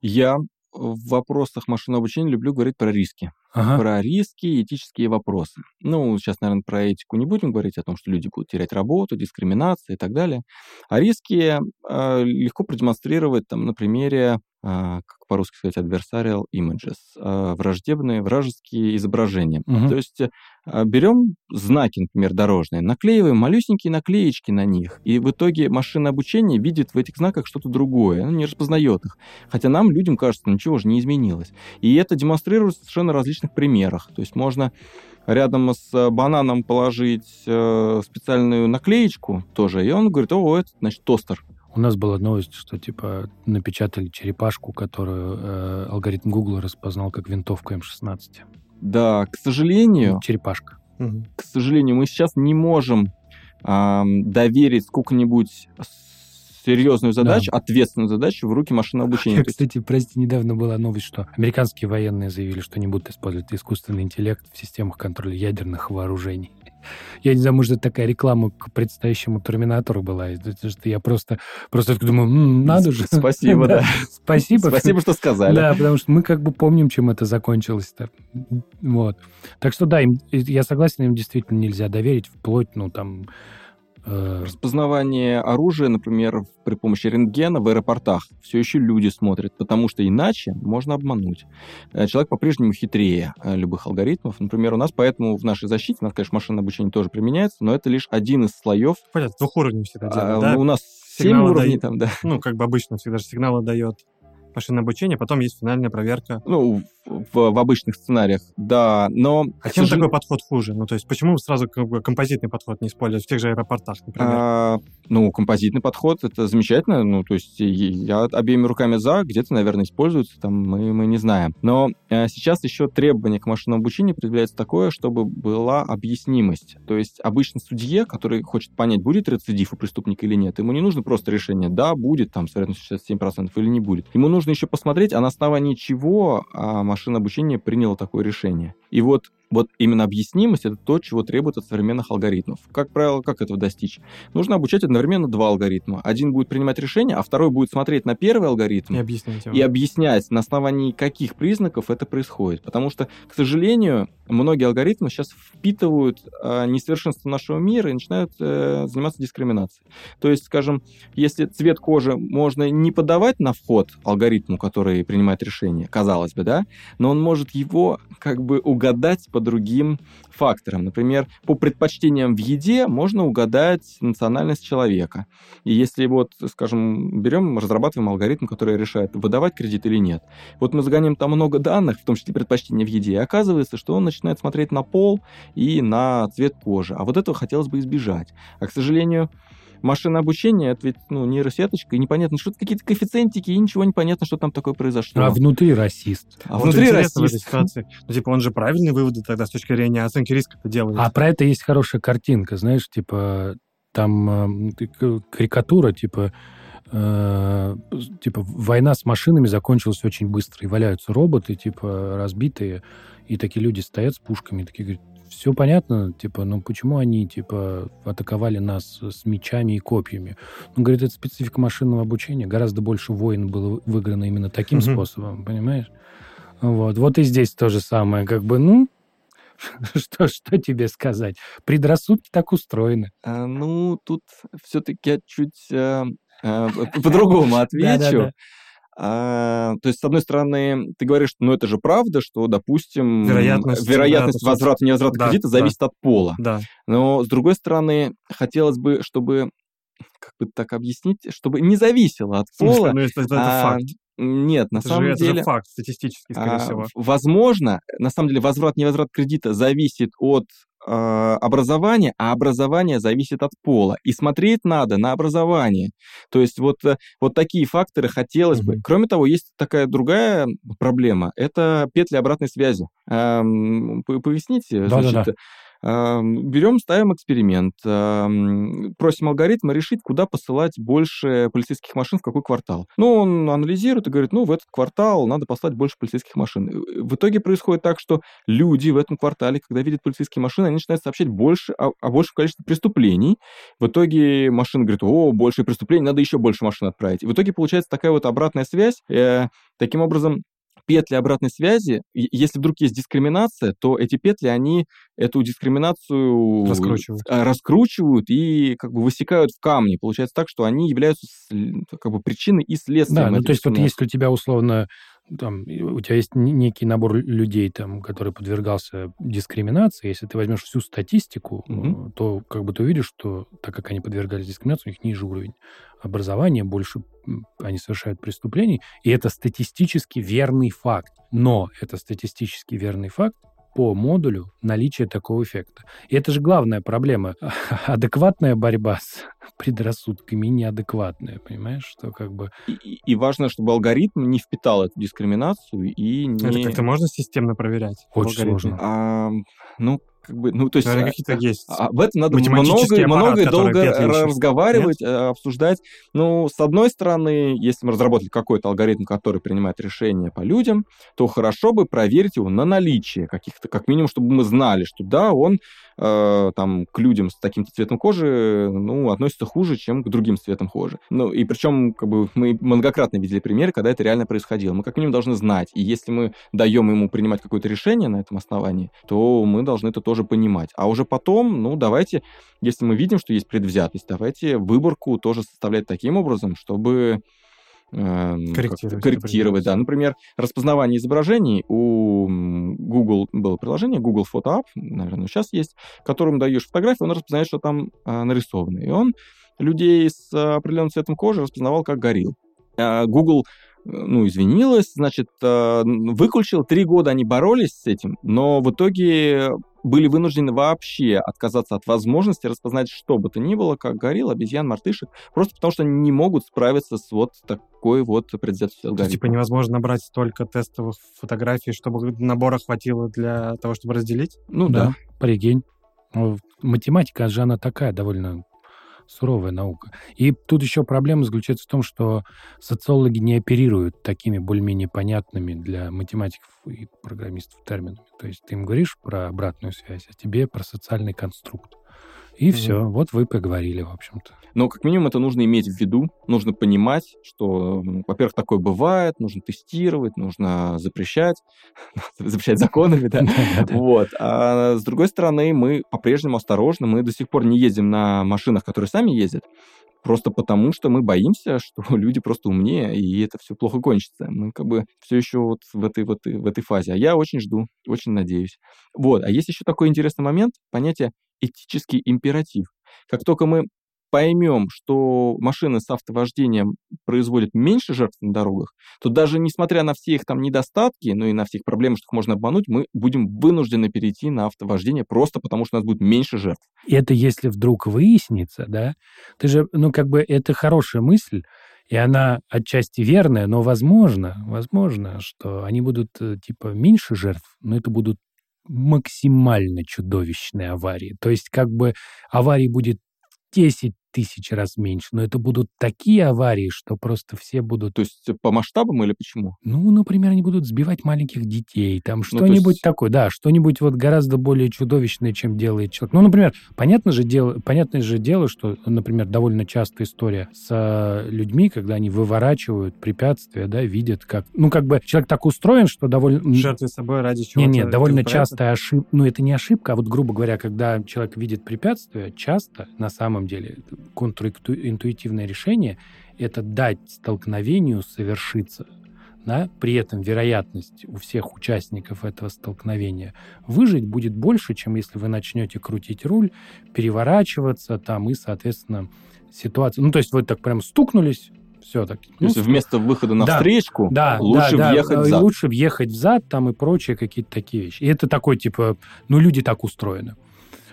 Я в вопросах машинного обучения люблю говорить про риски. Ага. Про риски и этические вопросы. Ну, сейчас, наверное, про этику не будем говорить, о том, что люди будут терять работу, дискриминация и так далее. А риски э, легко продемонстрировать там, на примере, э, как по-русски сказать, adversarial images, э, враждебные, вражеские изображения. Мгм. То есть э, берем знаки, например, дорожные, наклеиваем малюсенькие наклеечки на них, и в итоге машинное обучение видит в этих знаках что-то другое, не распознает их. Хотя нам, людям, кажется, ничего же не изменилось. И это демонстрируется в совершенно различных примерах. То есть можно рядом с э, бананом положить э, специальную наклеечку тоже, и он говорит, о, это, значит, тостер. У нас была новость, что типа напечатали черепашку, которую э, алгоритм Google распознал как винтовку М16. Да, к сожалению, Черепашка. Мгм. к сожалению, мы сейчас не можем ам, доверить сколько-нибудь серьезную задачу, ответственную задачу в руки машинного обучения. Кстати, прости, недавно была новость, что американские военные заявили, что не будут использовать искусственный интеллект в системах контроля ядерных вооружений. Я не знаю, может, это такая реклама к предстоящему Терминатору была. Что я просто, просто думаю, «М, надо же. Спасибо, да. Спасибо. Спасибо, что сказали. Да, потому что мы как бы помним, чем это закончилось-то. Вот. Так что да, им, я согласен, им действительно нельзя доверить вплоть, ну, там, Распознавание оружия, например, при помощи рентгена в аэропортах все еще люди смотрят, потому что иначе можно обмануть. Э, человек по-прежнему хитрее э, любых алгоритмов. Например, у нас поэтому в нашей защите, у нас, конечно, машинное обучение тоже применяется, но это лишь один из слоев. Понятно, двух уровней всегда А, делают, да? У нас семь Сигналы уровней дают. там, да. Ну, как бы обычно всегда же сигналы дает машинное обучение, потом есть финальная проверка. Ну, в, в обычных сценариях, да, но... А чем сожалению- такой подход хуже? Ну, то есть почему сразу композитный подход не использовать в тех же аэропортах, например? А, ну, композитный подход, это замечательно. Ну, то есть я обеими руками за, где-то, наверное, используется, там мы, мы не знаем. Но э, сейчас еще требование к машинному обучению предъявляется такое, чтобы была объяснимость. То есть обычно судье, который хочет понять, будет рецидив у преступника или нет, ему не нужно просто решение, да, будет там с вероятностью 67% или не будет. Ему нужно еще посмотреть, а на основании чего а, машинное обучение приняло такое решение. И вот вот именно объяснимость — это то, чего требует от современных алгоритмов. Как правило, как этого достичь? Нужно обучать одновременно два алгоритма. Один будет принимать решение, а второй будет смотреть на первый алгоритм И объяснить его. и объяснять, на основании каких признаков это происходит. Потому что, к сожалению, многие алгоритмы сейчас впитывают э, несовершенство нашего мира и начинают э, заниматься дискриминацией. То есть, скажем, если цвет кожи можно не подавать на вход алгоритму, который принимает решение, казалось бы, да, но он может его как бы угадать по другим факторам. Например, по предпочтениям в еде можно угадать национальность человека. И если вот, скажем, берем, разрабатываем алгоритм, который решает, выдавать кредит или нет. Вот мы загоняем там много данных, в том числе предпочтения в еде, и оказывается, что он начинает смотреть на пол и на цвет кожи. А вот этого хотелось бы избежать. А, к сожалению, машинное обучение, это ведь ну, нейросеточка, и непонятно, что это какие-то коэффициентики, и ничего не понятно, что там такое произошло. А внутри расист. А Вот внутри интересно в этой расист. ситуации. Ну, типа, он же правильные выводы тогда с точки зрения оценки риска это делает. А про это есть хорошая картинка, знаешь, типа там э, карикатура, типа э, типа война с машинами закончилась очень быстро, и валяются роботы, типа разбитые, и такие люди стоят с пушками, такие говорят, все понятно, типа, ну почему они, типа, атаковали нас с мечами и копьями? Ну, говорит, это специфика машинного обучения, гораздо больше войн было выиграно именно таким Мгм. способом, понимаешь? Вот, вот и здесь то же самое, как бы, ну, что, что тебе сказать? Предрассудки так устроены. А, ну, тут все-таки я чуть э, э, по-другому отвечу. А, то есть, с одной стороны, ты говоришь, ну это же правда, что, допустим, Вероятность, вероятность да, возврата и невозврата да, кредита да. зависит от пола. Да. Но, с другой стороны, хотелось бы, чтобы, как бы так объяснить, чтобы не зависело от пола. ну, это, это А, факт. Нет, на Это, самом же, это же деле... факт статистический, скорее а, всего. Возможно, на самом деле, возврат-невозврат кредита зависит от э, образования, а образование зависит от пола. И смотреть надо на образование. То есть вот, э, вот такие факторы хотелось бы. Мгм. Кроме того, есть такая другая проблема. Это петли обратной связи. Эм, по- Поясните? Да-да-да. значит, эм, Берем, ставим эксперимент, просим алгоритма решить, куда посылать больше полицейских машин в какой квартал. Ну, он анализирует и говорит, ну, в этот квартал надо послать больше полицейских машин. В итоге происходит так, что люди в этом квартале, когда видят полицейские машины, они начинают сообщать больше о, о большем количестве преступлений. В итоге машина говорит, о, больше преступлений, надо еще больше машин отправить. И в итоге получается такая вот обратная связь. Э, таким образом, петли обратной связи, если вдруг есть дискриминация, то эти петли, они эту дискриминацию Раскручивают. а, раскручивают и как бы высекают в камни. Получается так, что они являются как бы причиной и следствием. Да, ну то есть вот если у тебя условно там, и у тебя есть некий набор людей, там, который подвергался дискриминации, если ты возьмешь всю статистику, э, то как бы ты увидишь, что так как они подвергались дискриминации, у них ниже уровень образования, больше они совершают преступлений, и это статистически верный факт. Но это статистически верный факт по модулю наличия такого эффекта. И это же главная проблема. Адекватная борьба с предрассудками и неадекватная, понимаешь, что как бы... И, и- важно, чтобы алгоритм не впитал эту дискриминацию и не... Это как-то можно системно проверять? Очень алгоритме? сложно. А, ну, как бы, ну, то есть... Наверное, а, какие-то есть. а об этом надо много, много и долго разговаривать, э, обсуждать. Ну, с одной стороны, если мы разработали какой-то алгоритм, который принимает решения по людям, то хорошо бы проверить его на наличие каких-то, как минимум, чтобы мы знали, что да, он э, там к людям с таким-то цветом кожи, ну, относится хуже, чем к другим цветам кожи. Ну, и причем, как бы, мы многократно видели примеры, когда это реально происходило. Мы как минимум должны знать, и если мы даем ему принимать какое-то решение на этом основании, то мы должны это тоже понимать. А уже потом, ну, давайте, если мы видим, что есть предвзятость, давайте выборку тоже составлять таким образом, чтобы корректировать. корректировать, да. Например, распознавание изображений у Google было приложение, Google Photo App, наверное, сейчас есть, которым даешь фотографию, он распознает, что там а, нарисовано. И он людей с определенным цветом кожи распознавал как горилл. А Google ну, извинилась, значит, а, выключил. Три года они боролись с этим, но в итоге были вынуждены вообще отказаться от возможности распознать что бы то ни было, как горилл, обезьян, мартышек, просто потому что они не могут справиться с вот такой вот предвзятостью алгоритма. Типа невозможно набрать столько тестовых фотографий, чтобы набора хватило для того, чтобы разделить? Ну да, да прикинь. Математика же она такая довольно суровая наука. И тут еще проблема заключается в том, что социологи не оперируют такими более-менее понятными для математиков и программистов терминами. То есть ты им говоришь про обратную связь, а тебе про социальный конструкт. И mm-hmm. все, вот вы поговорили, в общем-то. Но как минимум это нужно иметь в виду, нужно понимать, что, во-первых, такое бывает, нужно тестировать, нужно запрещать, запрещать законами, да. Вот. А с другой стороны, мы по-прежнему осторожны, мы до сих пор не ездим на машинах, которые сами ездят, просто потому что мы боимся, что люди просто умнее, и это все плохо кончится. Мы как бы все еще вот в этой, вот, в этой фазе. А я очень жду, очень надеюсь. Вот. А есть еще такой интересный момент, понятие этический императив. Как только мы поймем, что машины с автовождением производят меньше жертв на дорогах, то даже несмотря на все их там недостатки, ну и на все их проблемы, что их можно обмануть, мы будем вынуждены перейти на автовождение просто потому, что у нас будет меньше жертв. Это если вдруг выяснится, да? Ты же, ну как бы это хорошая мысль, и она отчасти верная, но возможно, возможно, что они будут э, типа меньше жертв, но это будут максимально чудовищные аварии. То есть как бы аварий будет 10 тысяч раз меньше, но это будут такие аварии, что просто все будут... То есть по масштабам или почему? Ну, например, они будут сбивать маленьких детей, там что-нибудь ну, есть... такое, да, что-нибудь вот гораздо более чудовищное, чем делает человек. Ну, например, понятно же дело, понятное же дело, что, например, довольно частая история с э, людьми, когда они выворачивают препятствия, да, видят, как... Ну, как бы человек так устроен, что довольно... Жертвы собой ради чего Нет, нет, довольно частая ошибка. Ну, это не ошибка, а вот, грубо говоря, когда человек видит препятствие, часто, на самом деле, контринтуитивное решение — это дать столкновению совершиться. Да? При этом вероятность у всех участников этого столкновения выжить будет больше, чем если вы начнете крутить руль, переворачиваться там и, соответственно, ситуация... Ну, то есть вы так прям стукнулись, все так. То ну, есть вместо выхода на да, встречку да, лучше да, въехать да, взад. Лучше въехать взад там и прочие какие-то такие вещи. И это такой, типа, ну, люди так устроены.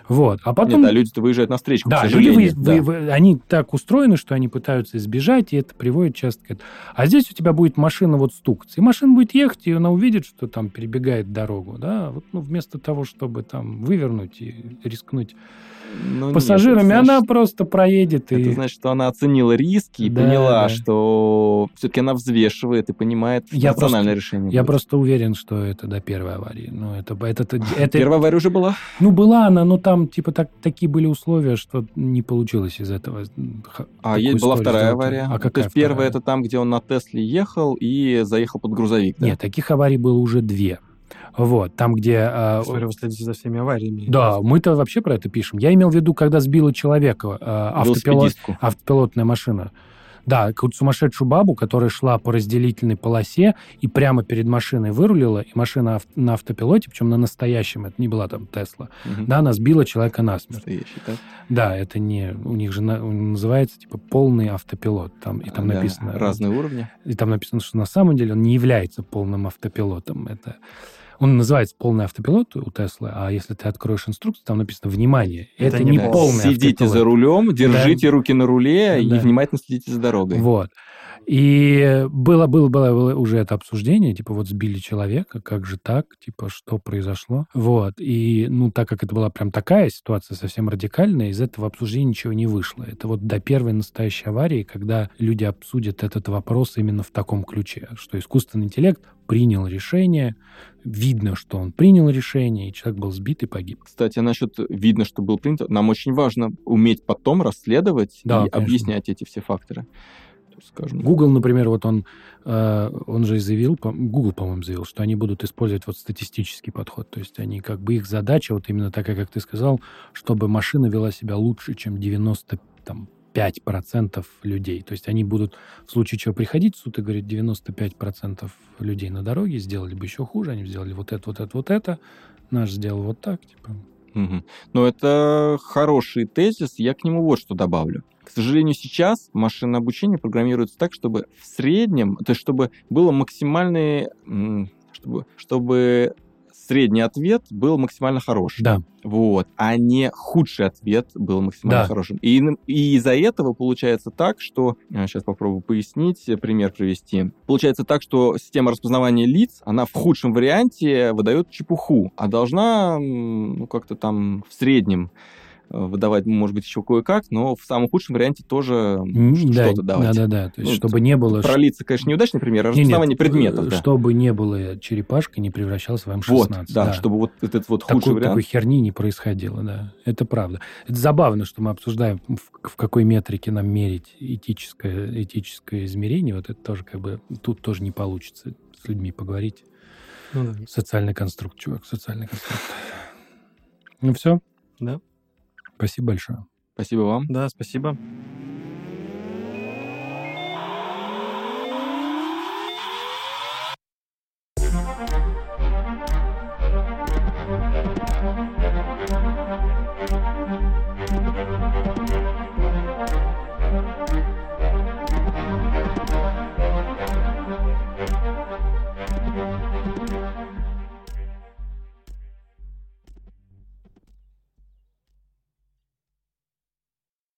Вот. А потом... Нет, а люди-то выезжают на встречку, да, люди вы, да. Вы, они так устроены, что они пытаются избежать, и это приводит часто к А здесь у тебя будет машина вот стукаться. И машина будет ехать, и она увидит, что там перебегает дорогу. Да? Вот, ну, вместо того, чтобы там вывернуть и рискнуть ну, пассажирами, нет, значит, она просто проедет. Это и... значит, что она оценила риски и да, поняла, да. что все-таки она взвешивает и понимает я рациональное просто, решение. Я будет. просто уверен, что это до первой аварии. Ну, это, это, это, это... Первая авария уже была? Ну, была она, но там типа так, такие были условия, что не получилось из этого. А есть была вторая сделать. авария? А какая То есть вторая? первая это там, где он на Тесле ехал и заехал под грузовик, да? Нет, таких аварий было уже две. Вот, там, где... Э, Смотрю, вы следите за всеми авариями. Да, мы-то вообще про это пишем. Я имел в виду, когда сбила человека э, автопилот, автопилотная машина. Да, какую-то сумасшедшую бабу, которая шла по разделительной полосе и прямо перед машиной вырулила, и машина на автопилоте, причем на настоящем, это не была там Тесла, угу. да, она сбила человека насмерть. Настоящий, да? Да, это не... У них же на, называется, типа, полный автопилот. Там, и там а, написано... Да, разные уровни. И там написано, что на самом деле он не является полным автопилотом. Это он называется полный автопилот у Теслы, а если ты откроешь инструкцию, там написано «Внимание». Это, это не да. полный Сидите автопилот. за рулем, держите да. руки на руле да. и внимательно следите за дорогой. Вот. И было, было, было, было уже это обсуждение, типа вот сбили человека, как же так, типа что произошло. Вот. И, ну, так как это была прям такая ситуация совсем радикальная, из этого обсуждения ничего не вышло. Это вот до первой настоящей аварии, когда люди обсудят этот вопрос именно в таком ключе, что искусственный интеллект принял решение, видно, что он принял решение, и человек был сбит и погиб. Кстати, насчет видно, что был принято, нам очень важно уметь потом расследовать Да, и конечно. объяснять эти все факторы. Скажем, Google, например, вот он, э, он же заявил, Google, по-моему, заявил, что они будут использовать вот статистический подход. То есть они, как бы их задача, вот именно такая, как ты сказал, чтобы машина вела себя лучше, чем 95% людей. То есть они будут в случае чего приходить в суд и говорить, 95% людей на дороге сделали бы еще хуже, они сделали вот это, вот это, вот это, наш сделал вот так, типа. Мгм. Но это хороший тезис, я к нему вот что добавлю. К сожалению, сейчас машинное обучение программируется так, чтобы в среднем, то есть чтобы было максимальный, чтобы, чтобы средний ответ был максимально хороший. Да, Вот, а не худший ответ был максимально Да. хорошим. И, и из-за этого получается так, что... Сейчас попробую пояснить, э, пример привести. Получается так, что система распознавания лиц, она в худшем варианте выдает чепуху, а должна ну, как-то там в среднем э, выдавать, может быть, еще кое-как, но в самом худшем варианте тоже да, что-то давать. да, да, да. То есть, Ну, чтобы не было... Про лица, конечно, неудачный пример, а Не, нет, распознавание предметов. э, да. Чтобы не было черепашка, не превращалась в М16. Вот, да, чтобы вот этот вот худший такой, вариант. такой херни не происходило, да. Это правда. Это забавно, что мы обсуждаем, в, в какой метрике нам мерить этическое, этическое измерение. Вот это тоже как бы... Тут тоже не получится с людьми поговорить. Ну да. Социальный конструкт, чувак, социальный конструкт. Ну все. Да. Спасибо большое. Спасибо вам. Да, спасибо.